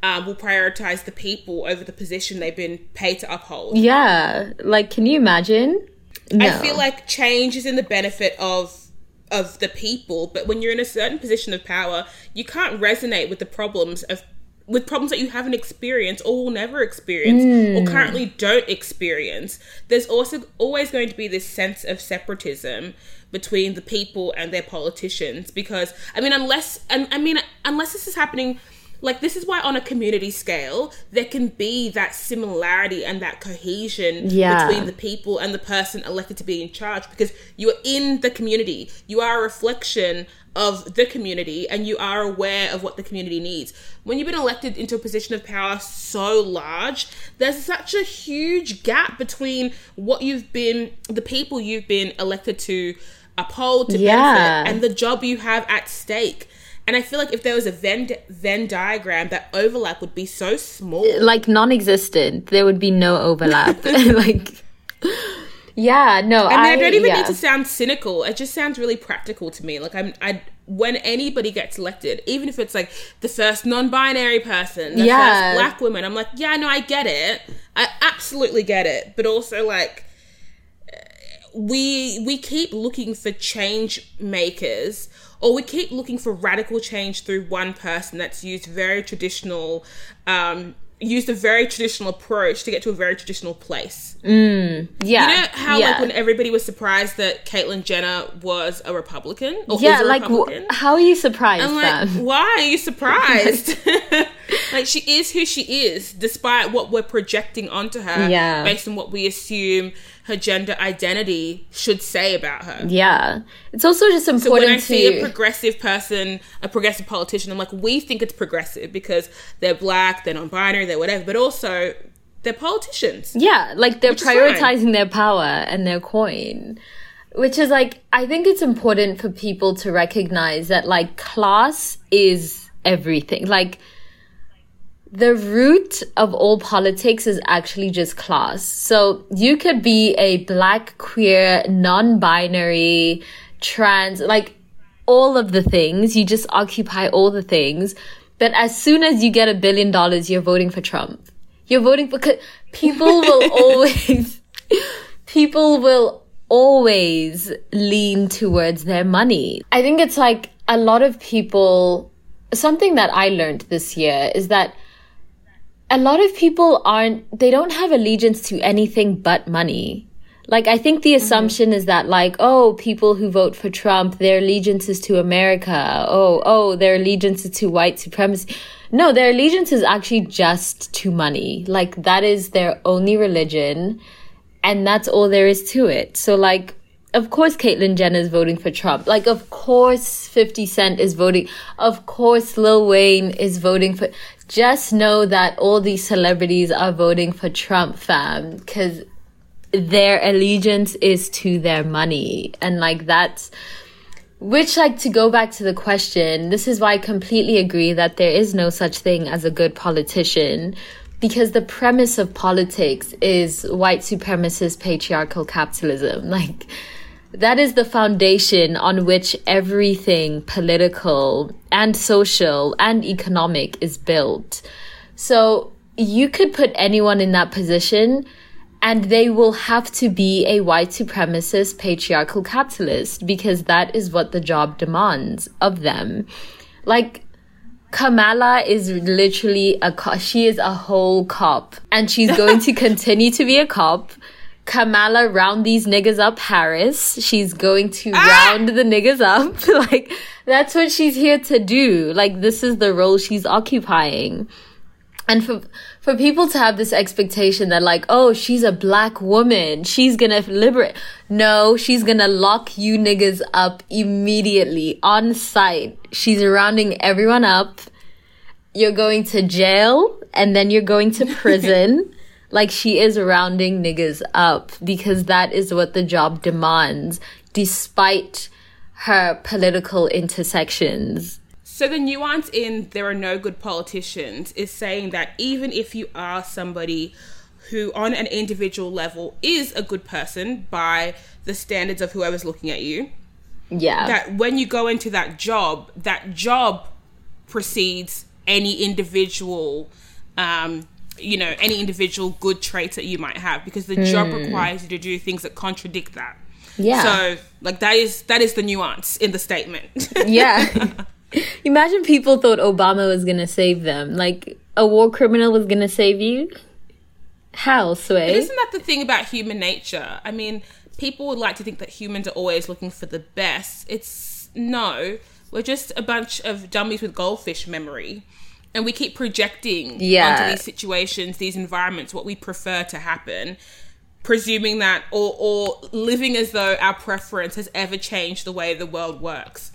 um, will prioritize the people over the position they've been paid to uphold. yeah like can you imagine no. I feel like change is in the benefit of of the people, but when you're in a certain position of power, you can't resonate with the problems of with problems that you haven't experienced or will never experience or mm. currently don't experience. There's also always going to be this sense of separatism between the people and their politicians because I mean unless and I mean unless this is happening like this is why on a community scale there can be that similarity and that cohesion Yeah. between the people and the person elected to be in charge because you are in the community you are a reflection of the community and you are aware of what the community needs when you've been elected into a position of power so large there's such a huge gap between what you've been the people you've been elected to uphold to Yeah. benefit and the job you have at stake and I feel like if there was a Venn, Venn diagram, that overlap would be so small. like non-existent there would be no overlap like yeah no I mean, I, I, don't even yeah. need to sound cynical. It just sounds really practical to me. Like I'm, I when anybody gets elected, even if it's like the first non-binary person, the Yeah. first black woman, I'm like, yeah, no, I get it. I absolutely get it. But also like we we keep looking for change makers or we keep looking for radical change through one person that's used very traditional um used a very traditional approach to get to a very traditional place yeah you know how yeah. like when everybody was surprised that Caitlyn Jenner was a Republican or yeah like Republican? wh- how are you surprised I'm like, why are you surprised? like she is who she is, despite what we're projecting onto her, Yeah. based on what we assume her gender identity should say about her. yeah it's also just important So when I see a progressive person, a progressive politician, I'm like, we think it's progressive because they're black, they're non-binary, they're whatever, but also they're politicians. yeah like they're prioritizing their power and their coin which is like i think it's important for people to recognize that like class is everything like the root of all politics is actually just class. So you could be a black, queer, non-binary, trans, like all of the things. You just occupy all the things. But as soon as you get a billion dollars, you're voting for Trump. You're voting for, people will always, people will always lean towards their money. I think it's like a lot of people, something that I learned this year is that a lot of people aren't, they don't have allegiance to anything but money. Like, I think the mm-hmm. assumption mm-hmm. is that, like, oh, people who vote for Trump, their allegiance is to America. Oh, oh, their allegiance is to white supremacy. No, their allegiance is actually just to money. Like, that is their only religion. And that's all there is to it. So, like, of course, Caitlyn Jenner is voting for Trump. Like, of course, 50 Cent is voting. Of course, Lil Wayne is voting for. Just know that all these celebrities are voting for Trump, fam. Because their allegiance is to their money. And like that's, which like to go back to the question, this is why I completely agree that there is no such thing as a good politician. Because the premise of politics is white supremacist patriarchal capitalism. Like, that is the foundation on which everything political and social and economic is built. So you could put anyone in that position and they will have to be a white supremacist patriarchal capitalist because that is what the job demands of them. Like, Kamala is literally a cop. She is a whole cop and she's going to continue to be a cop. Kamala round these niggas up Harris. She's going to ah! round the niggas up. like, that's what she's here to do. Like, this is the role she's occupying. And for, for people to have this expectation that like, oh, she's a black woman. She's gonna liberate. No, she's gonna lock you niggas up immediately on site. She's rounding everyone up. You're going to jail and then you're going to prison. Like she is rounding niggas up because that is what the job demands despite her political intersections. So the nuance in there are no good politicians is saying that even if you are somebody who on an individual level is a good person by the standards of whoever's looking at you. Yeah. That when you go into that job, that job precedes any individual um, you know, any individual good traits that you might have because the mm. job requires you to do things that contradict that. Yeah. So like that is that is the nuance in the statement. yeah. Imagine people thought Obama was gonna save them. Like a war criminal was gonna save you. How, Sway? Isn't that the thing about human nature? I mean, people would like to think that humans are always looking for the best. It's no. We're just a bunch of dummies with goldfish memory. And we keep projecting yeah. onto these situations, these environments, what we prefer to happen presuming that or or living as though our preference has ever changed the way the world works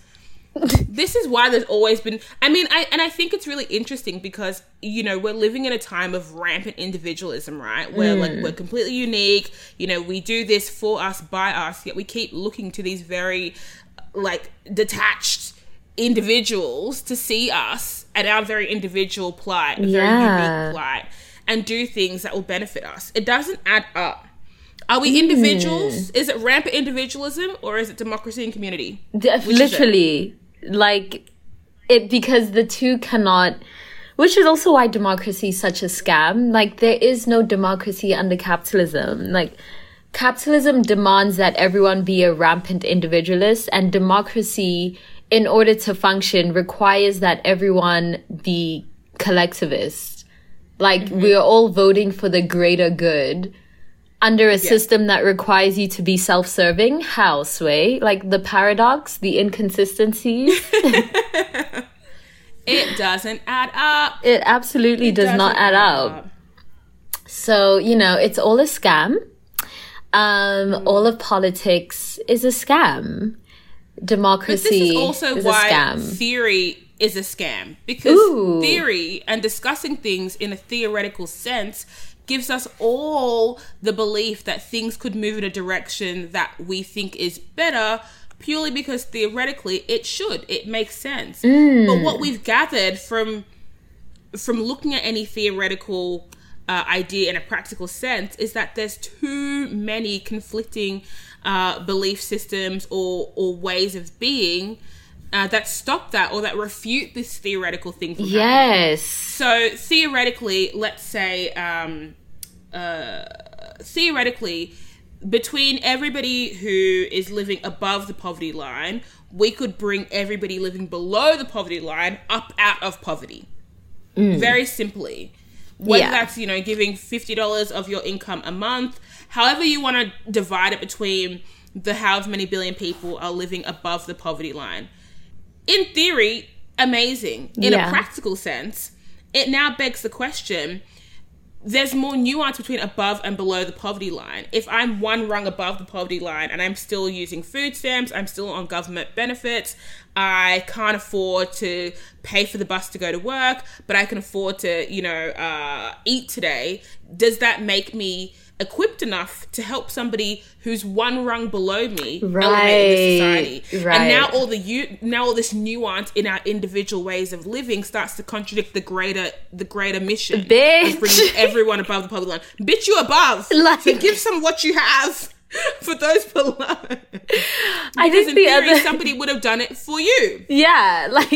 this is why there's always been i mean i and i think it's really interesting because you know we're living in a time of rampant individualism right where mm. like we're completely unique you know we do this for us by us yet we keep looking to these very like detached individuals to see us at our very individual plight a very unique plight and do things that will benefit us it doesn't add up are we individuals? Mm. Is it rampant individualism or is it democracy and community? literally, like it because the two cannot which is also why democracy is such a scam like there is no democracy under capitalism like capitalism demands that everyone be a rampant individualist and democracy in order to function requires that everyone be collectivist like mm-hmm. we're all voting for the greater good under a yeah. system that requires you to be self-serving how sway like the paradox the inconsistencies it doesn't add up it absolutely it does not add, up. up. so you know it's all a scam um mm. all of politics is a scam democracy but this is also is why scam. theory is a scam because Ooh. theory and discussing things in a theoretical sense gives us all the belief that things could move in a direction that we think is better purely because theoretically it should it makes sense mm. but what we've gathered from from looking at any theoretical uh, idea in a practical sense is that there's too many conflicting uh, belief systems or or ways of being uh, that stop that or that refute this theoretical thing. yes. Happening. So theoretically, let's say, um, uh, theoretically, between everybody who is living above the poverty line, we could bring everybody living below the poverty line up out of poverty. Very simply. Whether Yeah. that's, you know, giving $50 of your income a month, however you want to divide it between the however many billion people are living above the poverty line. In theory, amazing. In Yeah. a practical sense, it now begs the question there's more nuance between above and below the poverty line. If I'm one rung above the poverty line and I'm still using food stamps, I'm still on government benefits, I can't afford to pay for the bus to go to work, but I can afford to, you know, uh, eat today, does that make me equipped enough to help somebody who's one rung below me elevate in Right, society? And now all the you now all this nuance in our individual ways of living starts to contradict the greater the greater mission Bitch. of bringing everyone above the poverty line. Bitch, you above. Like- so give some what you have for those below. I think in the theory, other somebody would have done it for you. Yeah, like,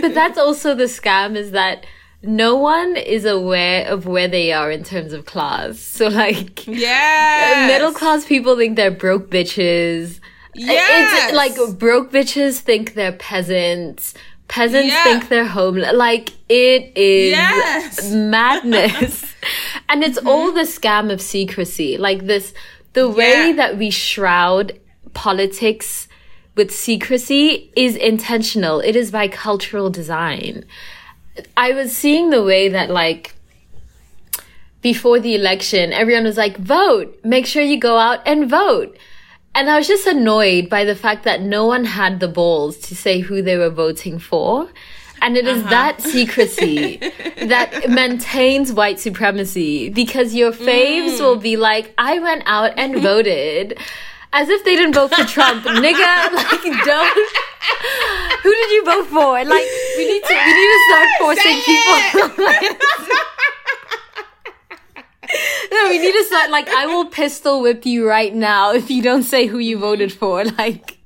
but that's also the scam is that no one is aware of where they are in terms of class. So, like, Yeah. middle class people think they're broke bitches. Yes. It's like broke bitches think they're peasants. Peasants Yeah. think they're homeless. Like, it is Yes. madness. and it's mm-hmm. all the scam of secrecy. Like, this, the way Yeah. that we shroud politics with secrecy is intentional. It is by cultural design. I was seeing the way that like before the election, everyone was like, vote, make sure you go out and vote. And I was just annoyed by the fact that no one had the balls to say who they were voting for. And it is uh-huh. that secrecy that maintains white supremacy because your faves mm. will be like, I went out and voted. As if they didn't vote for Trump, nigga. Like, don't. Who did you vote for? Like, we need to, we need to start forcing people. no, we need to start. Like, I will pistol whip you right now if you don't say who you voted for. Like,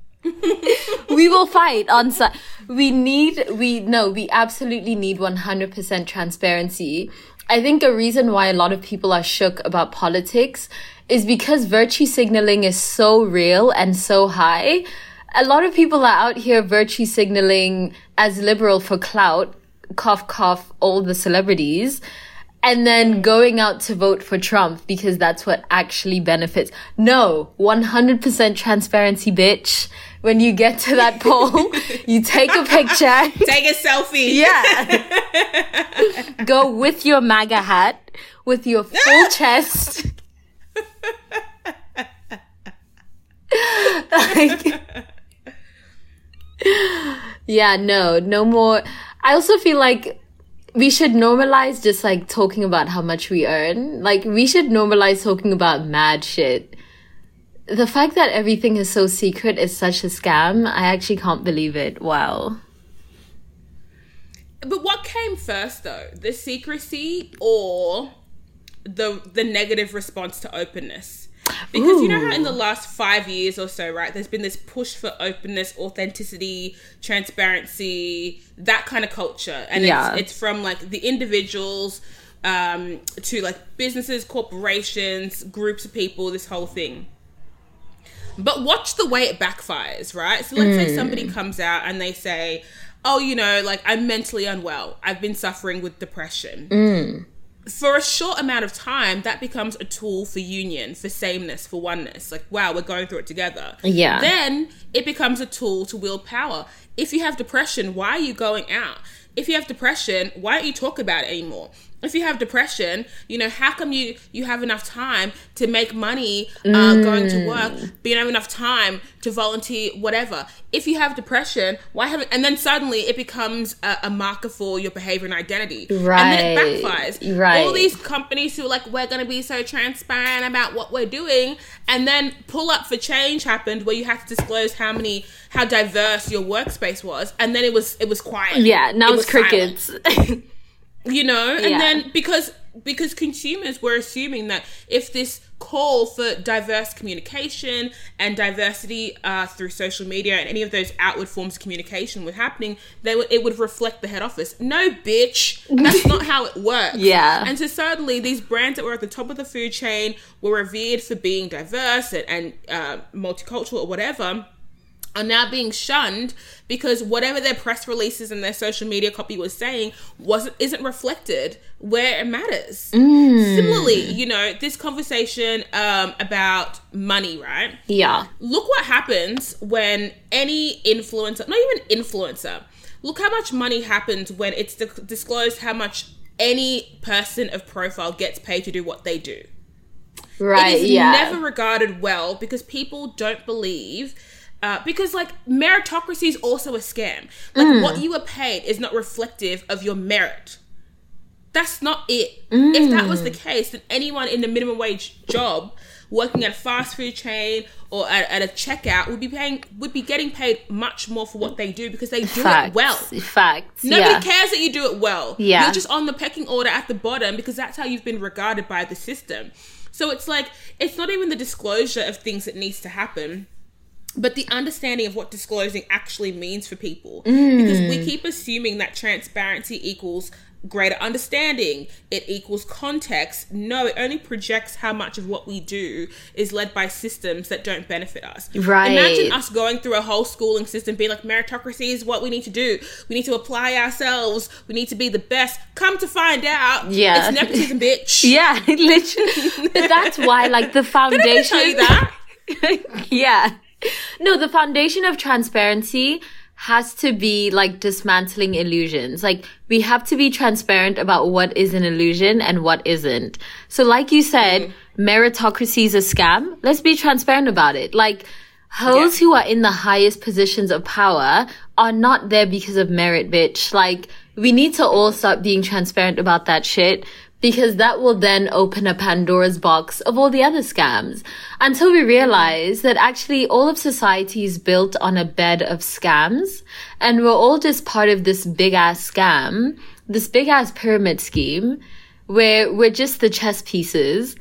we will fight on site. We need, we, no, we absolutely need 100% transparency. I think a reason why a lot of people are shook about politics is because virtue signaling is so real and so high. A lot of people are out here virtue signaling as liberal for clout, cough, cough, all the celebrities and then going out to vote for Trump because that's what actually benefits. No, 100% transparency, bitch. When you get to that poll, you take a picture. Take a selfie. Yeah. Go with your MAGA hat, with your full chest. Like, yeah, no, no more. I also feel like we should normalize just like talking about how much we earn. Like, we should normalize talking about mad shit. The fact that everything is so secret is such a scam. I actually can't believe it. Wow. But what came first though? The secrecy or the the negative response to openness? Because you know how in the last five years or so, right, there's been this push for openness, authenticity, transparency, that kind of culture. And Yeah. it's, it's from like the individuals um, to like businesses, corporations, groups of people, this whole thing. But watch the way it backfires, right? So let's say somebody comes out and they say, "Oh, you know, like I'm mentally unwell. I've been suffering with depression." For a short amount of time, that becomes a tool for union, for sameness, for oneness. Like, wow, we're going through it together. Yeah. Then it becomes a tool to wield power. If you have depression, why are you going out? If you have depression, why don't you talk about it anymore? If you have depression, you know, how come you you have enough time to make money uh, going to work, but you don't have enough time to volunteer, whatever? If you have depression, why haven't? And then suddenly it becomes a, a marker for your behavior and identity, Right. and then it backfires. Right. All these companies who are like, we're going to be so transparent about what we're doing, and then pull up for change happened where you had to disclose how many, how diverse your workspace was, and then it was it was quiet. Yeah, now It it's was crickets. You know, and Yeah. then because because consumers were assuming that if this call for diverse communication and diversity uh, through social media and any of those outward forms of communication were happening, they would it would reflect the head office. No, bitch, that's not how it works. Yeah. And so suddenly, these brands that were at the top of the food chain were revered for being diverse and, and uh, multicultural or whatever are now being shunned because whatever their press releases and their social media copy was saying wasn't isn't reflected where it matters. Similarly, you know, this conversation um, about money, right? Yeah. Look what happens when any influencer, not even influencer, look how much money happens when it's di- disclosed how much any person of profile gets paid to do what they do Right. it is yeah. never regarded well because people don't believe uh, because like meritocracy is also a scam like Mm. what you are paid is not reflective of your merit that's not it if that was the Mm. case then anyone in the minimum wage job working at a fast food chain or at, at a checkout would be paying would be getting paid much more for what they do because they do Facts. it well Facts. Nobody yeah. cares that you do it well. Yeah. You're just on the pecking order at the bottom because that's how you've been regarded by the system. So it's like, it's not even the disclosure of things that needs to happen, but the understanding of what disclosing actually means for people. Mm. Because we keep assuming that transparency equals greater understanding, it equals context. No, it only projects how much of what we do is led by systems that don't benefit us. Right. Imagine us going through a whole schooling system being like meritocracy is what we need to do. We need to apply ourselves. We need to be the best. Come to find out, Yeah. it's nepotism, bitch. Yeah, literally. But that's why, like, the foundation. that? yeah. No, the foundation of transparency has to be like dismantling illusions. Like we have to be transparent about what is an illusion and what isn't. So like you said, mm-hmm. meritocracy is a scam. Let's be transparent about it. Like hoes who are in the highest positions of power are not there because of merit, bitch. Like we need to all start being transparent about that shit because that will then open a Pandora's box of all the other scams until we realize that actually all of society is built on a bed of scams and we're all just part of this big ass scam, this big ass pyramid scheme where we're just the chess pieces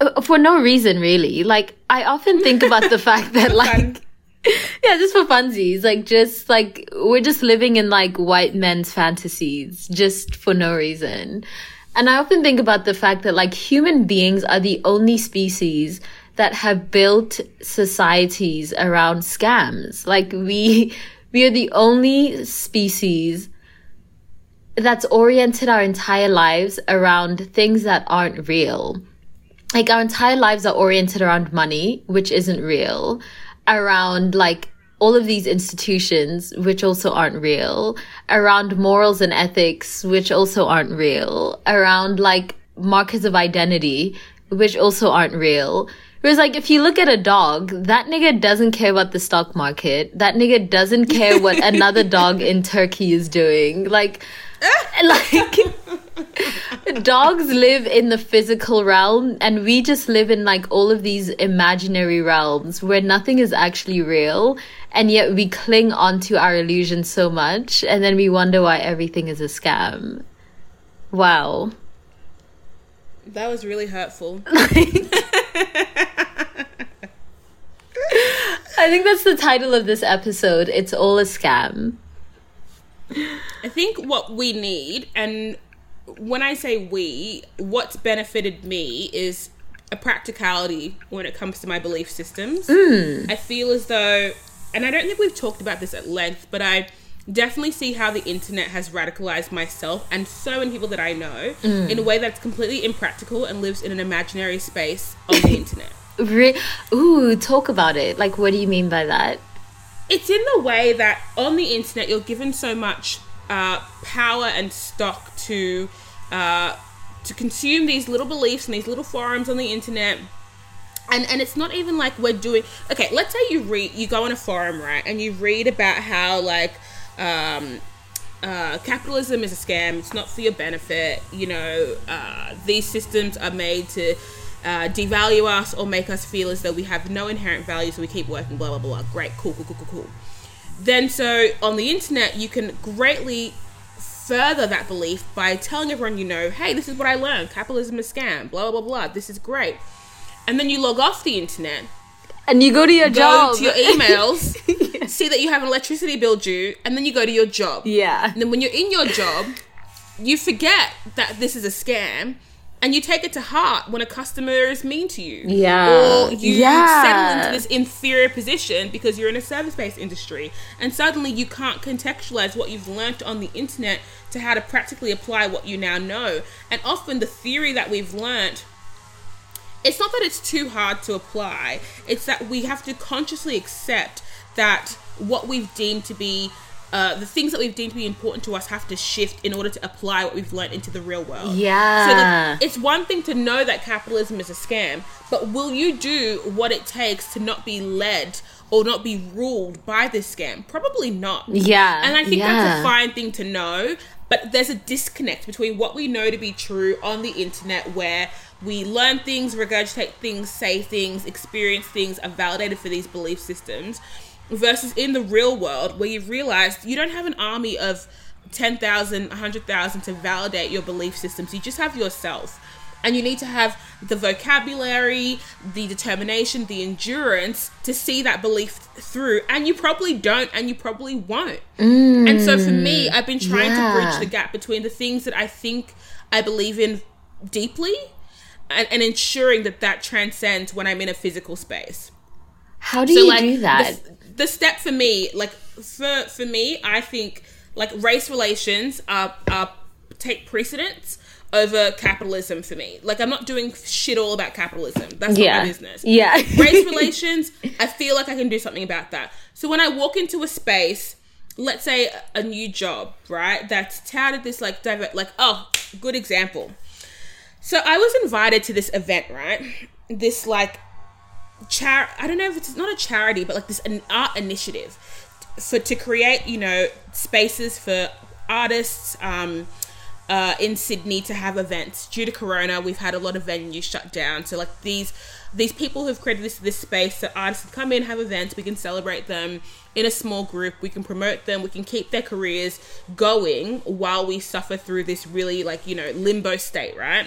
uh, for no reason really. Like I often think about the fact that like yeah, just for funsies. Like, just like, we're just living in like white men's fantasies, just for no reason. And I often think about the fact that like human beings are the only species that have built societies around scams. Like, we, we are the only species that's oriented our entire lives around things that aren't real like our entire lives are oriented around money, which isn't real, around like all of these institutions, which also aren't real, around morals and ethics, which also aren't real, around like markers of identity, which also aren't real. Whereas like if you look at a dog, that nigga doesn't care about the stock market. That nigga doesn't care what another dog in Turkey is doing. Like like dogs live in the physical realm and we just live in like all of these imaginary realms where nothing is actually real and yet we cling onto our illusions so much and then we wonder why everything is a scam. Wow. That was really hurtful. i think that's the title of this episode. It's all a scam. I think what we need, and when I say we, what's benefited me is a practicality when it comes to my belief systems. Mm. I feel as though, and I don't think we've talked about this at length, but I definitely see how the internet has radicalized myself and so many people that I know mm. in a way that's completely impractical and lives in an imaginary space on the internet. Re- ooh talk about it like what do you mean by that it's in the way that on the internet you're given so much uh, power and stock to uh, to consume these little beliefs and these little forums on the internet and and it's not even like we're doing okay let's say you read you go on a forum right and you read about how like um uh, capitalism is a scam. It's not for your benefit. You know, uh, these systems are made to uh, devalue us or make us feel as though we have no inherent value, so we keep working. Blah blah blah. Great, cool, cool, cool, cool, cool. Then, so on the internet, you can greatly further that belief by telling everyone you know, hey, this is what I learned. Capitalism is scam. Blah blah blah. This is great. And then you log off the internet, And you go to your go job. to your emails, see that you have an electricity bill due, and then you go to your job. yeah. And then when you're in your job, you forget that this is a scam and you take it to heart when a customer is mean to you. Yeah. Or you Yeah. settle into this inferior position because you're in a service based industry and suddenly you can't contextualize what you've learnt on the internet to how to practically apply what you now know. And often the theory that we've learnt it's not that it's too hard to apply it's that we have to consciously accept that what we've deemed to be uh, the things that we've deemed to be important to us have to shift in order to apply what we've learned into the real world. Yeah. So it's one thing to know that capitalism is a scam, but will you do what it takes to not be led or not be ruled by this scam? Probably not. Yeah, And I think yeah. that's a fine thing to know, but there's a disconnect between what we know to be true on the internet where we learn things, regurgitate things, say things, experience things, are validated for these belief systems, versus in the real world where you've realized you don't have an army of 10,000, 100,000 to validate your belief systems. You just have yourself. And you need to have the vocabulary, the determination, the endurance to see that belief through. And you probably don't, and you probably won't. and so for me, mm. I've been trying yeah. to bridge the gap between the things that I think I believe in deeply and, and ensuring that that transcends when I'm in a physical space How do you do that? The, the step for me, like for for me, I think like race relations are, are take precedence over capitalism for me. Like I'm not doing shit all about capitalism. That's yeah. not my business. Yeah. race relations, I feel like I can do something about that. So when I walk into a space, let's say a new job, right? That's touted this like diver- like oh, good example. So I was invited to this event, right? This like char I don't know if it's not a charity, but like this an art initiative for to create, you know, spaces for artists um uh, in Sydney to have events. Due to Corona, we've had a lot of venues shut down. So like these these people who've created this this space so artists can come in, have events, we can celebrate them in a small group, we can promote them, we can keep their careers going while we suffer through this really like, you know, limbo state, right?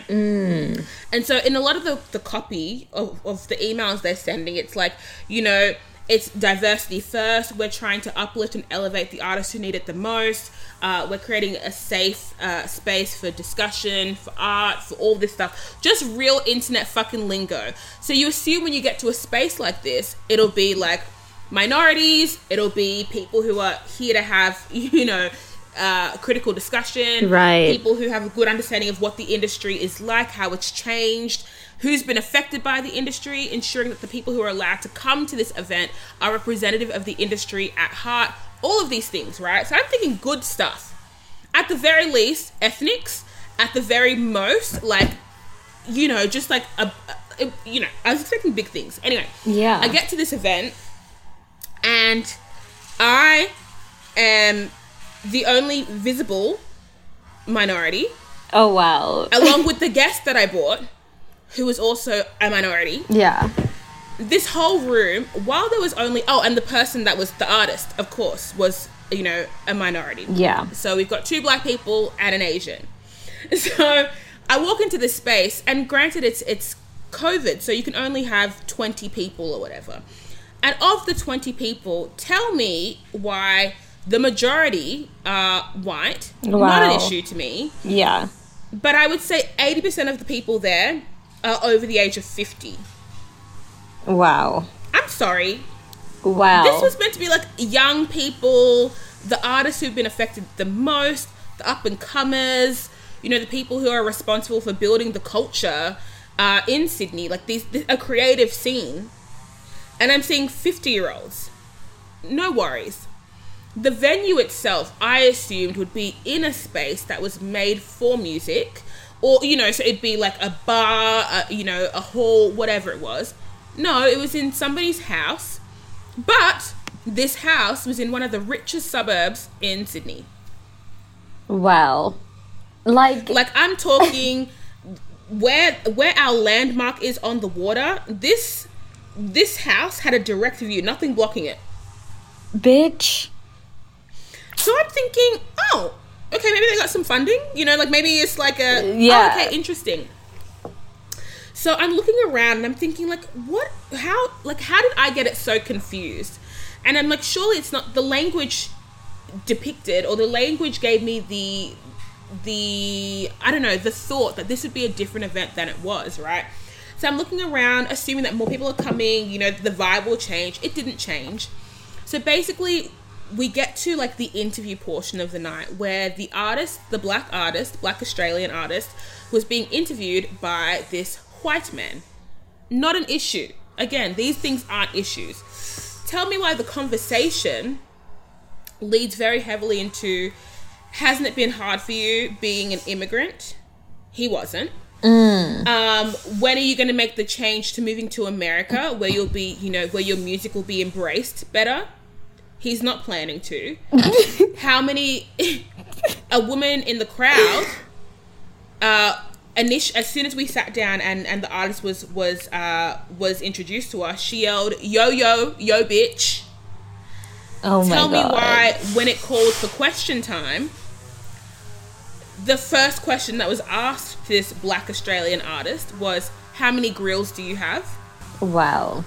And so in a lot of the, the copy of, of the emails they're sending, it's like, you know, it's diversity first. We're trying to uplift and elevate the artists who need it the most. Uh, we're creating a safe uh, space for discussion, for art, for all this stuff. Just real internet fucking lingo. So you assume when you get to a space like this, it'll be like minorities, it'll be people who are here to have, you know, uh, critical discussion, Right. People who have a good understanding of what the industry is like, how it's changed, who's been affected by the industry, ensuring that the people who are allowed to come to this event are representative of the industry at heart. All of these things, right? So I'm thinking good stuff. At the very least, ethnics. At the very most, like, you know, just like a, a you know, I was expecting big things. Anyway, Yeah. I get to this event, and I am the only visible minority, oh wow. along with the guest that I bought, who was also a minority. Yeah. This whole room, while there was only oh, and the person that was the artist, of course, was you know a minority. Yeah. So we've got two black people and an Asian. So I walk into this space, and granted, it's it's COVID, so you can only have twenty people or whatever. And of the twenty people, tell me why the majority are white. Not an issue to me, Yeah. but I would say eighty percent of the people there are over the age of fifty. Wow. I'm sorry, Wow. this was meant to be like young people, the artists who've been affected the most, the up and comers, you know, the people who are responsible for building the culture uh, in Sydney, like these, a creative scene. And I'm seeing 50 year olds. No worries. The venue itself, I assumed, would be in a space that was made for music, or you know, so it'd be like a bar, a, you know, a hall, whatever it was. No, it was in somebody's house, but this house was in one of the richest suburbs in Sydney. wow. Like Like I'm talking where where our landmark is on the water. This this house had a direct view, nothing blocking it. bitch. So I'm thinking, oh, okay, maybe they got some funding. You know, like maybe it's like a oh, Yeah. Oh, okay, interesting. So I'm looking around and I'm thinking like, what? How? Like, how did I get it so confused? And I'm like, surely it's not the language depicted or the language gave me the the I don't know the thought that this would be a different event than it was, right? So I'm looking around, assuming that more people are coming. You know, the vibe will change. It didn't change. So basically, we get to like the interview portion of the night where the artist, the black artist, black Australian artist, was being interviewed by this white man. Not an issue. Again, these things aren't issues. Tell me why the conversation leads very heavily into hasn't it been hard for you being an immigrant? He wasn't. Um, when are you going to make the change to moving to America where you'll be, you know, where your music will be embraced better? He's not planning to. How many? a woman in the crowd. Uh, init- as soon as we sat down and and the artist was was uh was introduced to us, she yelled, "Yo yo yo, bitch!" Oh my Tell me why, when it calls for question time, the first question that was asked to this black Australian artist was, How many grills do you have? Wow.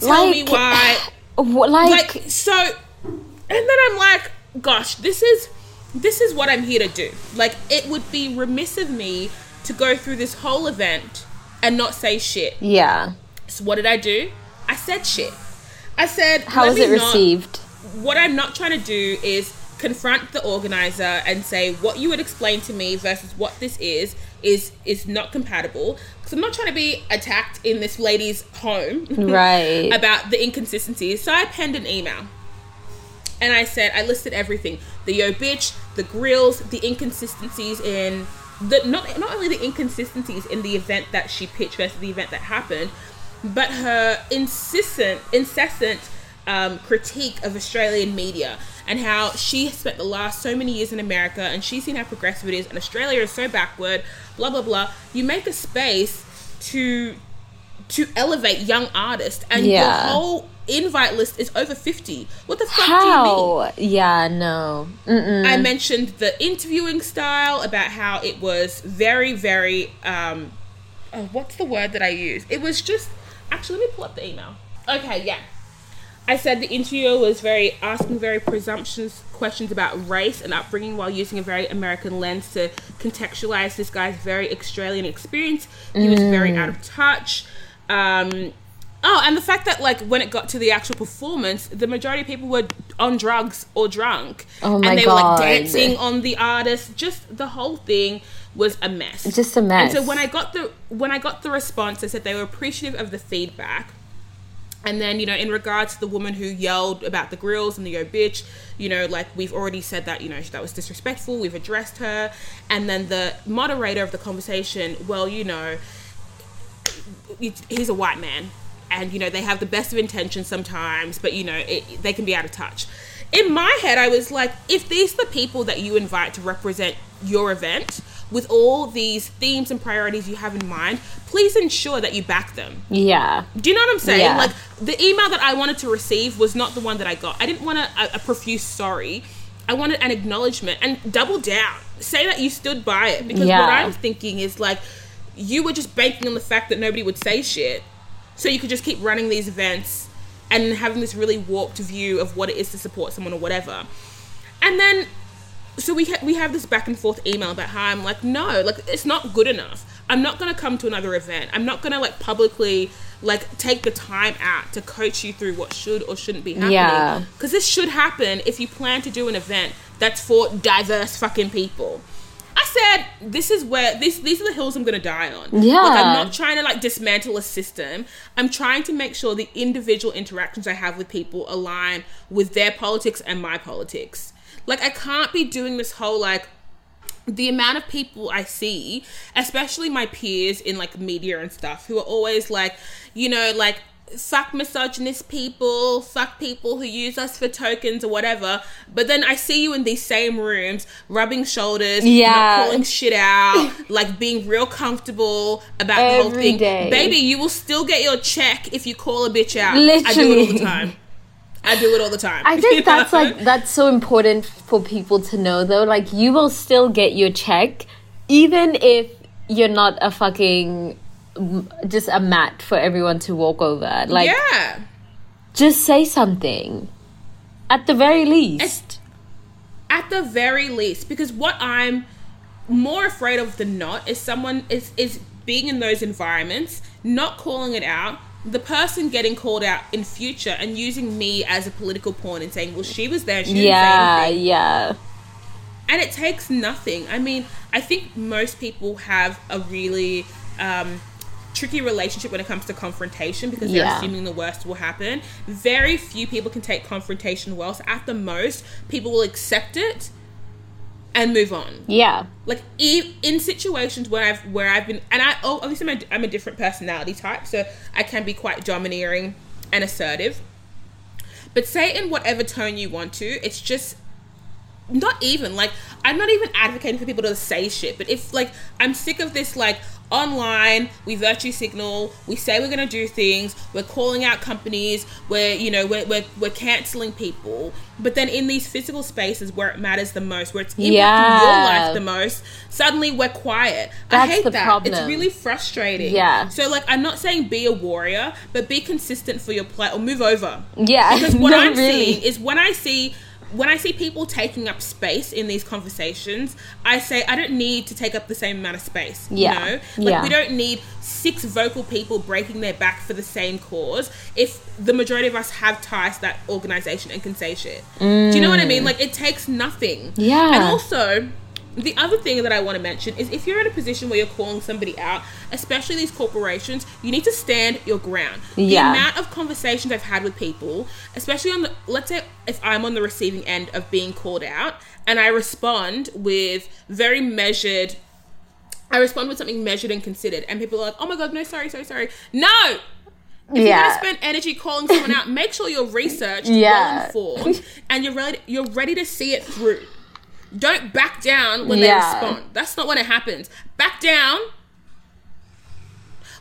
Tell me why. Wh- Like, Like, so, and then I'm like, Gosh, this is. This is what I'm here to do. Like, it would be remiss of me to go through this whole event and not say shit. yeah. So, what did I do? I said shit. I said, How was it not- received? what I'm not trying to do is confront the organizer and say what you would explain to me versus what this is is is not compatible because I'm not trying to be attacked in this lady's home Right. about the inconsistencies. So I penned an email and I said I listed everything: the yo bitch, the grills, the inconsistencies in the not not only the inconsistencies in the event that she pitched versus the event that happened, but her insistent, incessant um, critique of Australian media and how she spent the last so many years in America and she's seen how progressive it is and Australia is so backward. Blah blah blah. You make a space to to elevate young artists and Yeah. your whole invite list is over 50 what the fuck do you mean How? Yeah, no. Mm-mm. I mentioned the interviewing style about how it was very, very. Um, oh, what's the word that I use? It was just. Actually, let me pull up the email. Okay, yeah. I said the interviewer was very asking very presumptuous questions about race and upbringing while using a very American lens to contextualize this guy's very Australian experience. He was very out of touch. Um, oh, and the fact that like when it got to the actual performance, the majority of people were on drugs or drunk, Oh and they God. were like dancing on the artist. Just the whole thing was a mess. Just a mess. And so when I got the when I got the response, I said they were appreciative of the feedback. And then, you know, in regards to the woman who yelled about the grills and the yo bitch, you know, like we've already said that, you know, that was disrespectful. We've addressed her. And then the moderator of the conversation, well, you know, he's a white man. And, you know, they have the best of intentions sometimes, but, you know, it, they can be out of touch. In my head, I was like, if these are the people that you invite to represent your event with all these themes and priorities you have in mind, please ensure that you back them. yeah. Do you know what I'm saying? Yeah. Like the email that I wanted to receive was not the one that I got. I didn't want a, a, profuse sorry. I wanted an acknowledgement and double down. Say that you stood by it because Yeah. what I'm thinking is like you were just banking on the fact that nobody would say shit, so you could just keep running these events and having this really warped view of what it is to support someone or whatever. And then so we ha- we have this back and forth email about how I'm like, no, like it's not good enough. I'm not gonna come to another event. I'm not gonna like publicly like take the time out to coach you through what should or shouldn't be happening. Yeah. Because this should happen if you plan to do an event that's for diverse fucking people. I said this is where this these are the hills I'm gonna die on. Yeah. Like I'm not trying to like dismantle a system. I'm trying to make sure the individual interactions I have with people align with their politics and my politics. Like I can't be doing this whole like the amount of people I see, especially my peers in like media and stuff, who are always like, you know, like suck misogynist people, suck people who use us for tokens or whatever. But then I see you in these same rooms, rubbing shoulders, Yeah. not calling shit out, like being real comfortable about the whole thing. day. Baby, you will still get your check if you call a bitch out. Literally. I do it all the time. I do it all the time. I think that's know? like that's so important for people to know though. Like you will still get your check even if you're not a fucking just a mat for everyone to walk over. Like Yeah. Just say something. At the very least. At, at the very least because what I'm more afraid of than not is someone is is being in those environments, not calling it out, the person getting called out in future and using me as a political pawn and saying, "Well, she was there, she yeah, yeah." And it takes nothing. I mean, I think most people have a really um, tricky relationship when it comes to confrontation because they're yeah. assuming the worst will happen. Very few people can take confrontation well. So at the most, people will accept it and move on. Yeah. Like in situations where I've where I've been, and I oh obviously I'm a, I'm a different personality type, so I can be quite domineering and assertive. But say in whatever tone you want to, it's just not even like I'm not even advocating for people to say shit, but if like I'm sick of this like online we virtue signal we say we're going to do things we're calling out companies we're you know we're, we're, we're canceling people. But then in these physical spaces where it matters the most where it's impacting yeah. your life the most suddenly we're quiet. That's i hate that. Problem. it's really frustrating. Yeah. So like i'm not saying be a warrior but be consistent for your play or move over. Yeah. Because what i'm really. seeing is when i see when I see people taking up space in these conversations, I say I don't need to take up the same amount of space. Yeah. You know? Like yeah. we don't need six vocal people breaking their back for the same cause if the majority of us have ties to that organization and can say shit. Mm. Do you know what I mean? Like it takes nothing. Yeah. And also the other thing that I want to mention is if you're in a position where you're calling somebody out, especially these corporations, you need to stand your ground. Yeah. The amount of conversations I've had with people, especially on the, let's say if I'm on the receiving end of being called out and I respond with very measured, I respond with something measured and considered, and people are like, oh my God, no, sorry, sorry, sorry. No! If yeah. you're gonna spend energy calling someone out, make sure you're researched, yeah. well informed, and you're ready. You're ready to see it through. Don't back down when yeah. they respond. That's not when it happens. Back down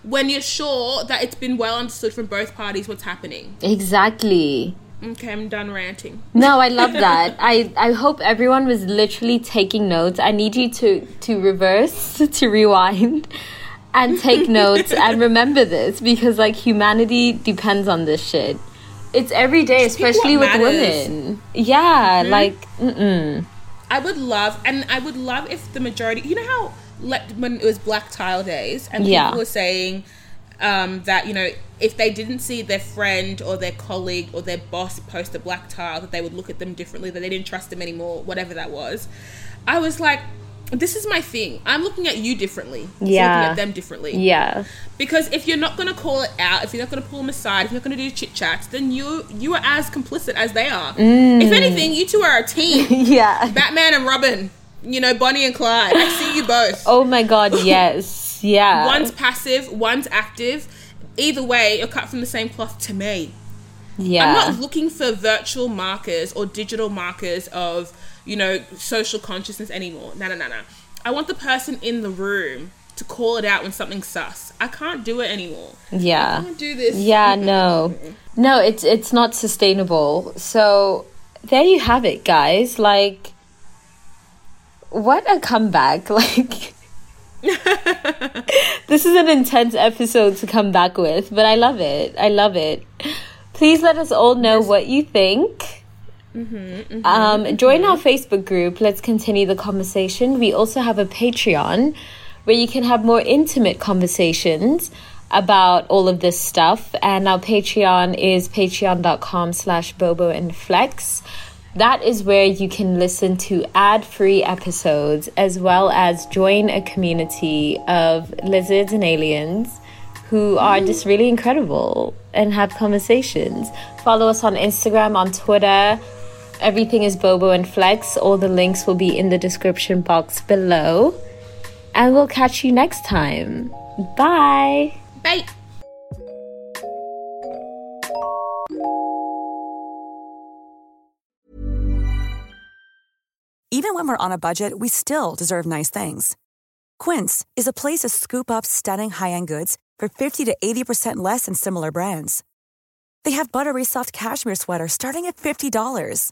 when you're sure that it's been well understood from both parties what's happening. Exactly. Okay, I'm done ranting. No, I love that. I, I hope everyone was literally taking notes. I need you to to reverse, to rewind and take notes and remember this because like humanity depends on this shit. It's every day, especially with matters. women. Yeah, mm-hmm. like mm-mm. I would love, and I would love if the majority, you know how let, when it was Black Tile Days, and people were saying um, that you know if they didn't see their friend or their colleague or their boss post a black tile, that they would look at them differently, that they didn't trust them anymore, whatever that was. I was like, this is my thing. I'm looking at you differently. Yeah. Looking at them differently. Yeah. Because if you're not gonna call it out, if you're not gonna pull them aside, if you're not gonna do chit chats, then you you are as complicit as they are. Mm. If anything, you two are a team. yeah. Batman and Robin. You know, Bonnie and Clyde. I see you both. Oh my god, yes. Yeah. one's passive, one's active. Either way, you're cut from the same cloth to me. Yeah. I'm not looking for virtual markers or digital markers of you know, social consciousness anymore. No, no, no, no. I want the person in the room to call it out when something's sus. I can't do it anymore. Yeah. I can't do this. Yeah, no. No, it's it's not sustainable. So there you have it, guys. Like what a comeback. Like this is an intense episode to come back with, but I love it. I love it. Please let us all know what you think Mm-hmm, mm-hmm, um, join our Facebook group. Let's continue the conversation. We also have a Patreon where you can have more intimate conversations about all of this stuff. And our Patreon is patreon.com slash bobo and flex. That is where you can listen to ad free episodes as well as join a community of lizards and aliens who are just really incredible and have conversations. Follow us on Instagram, on Twitter, Everything is Bobo and Flex. All the links will be in the description box below. And we'll catch you next time. Bye. Bye. Even when we're on a budget, we still deserve nice things. Quince is a place to scoop up stunning high end goods for 50 to 80% less than similar brands. They have buttery soft cashmere sweaters starting at $50,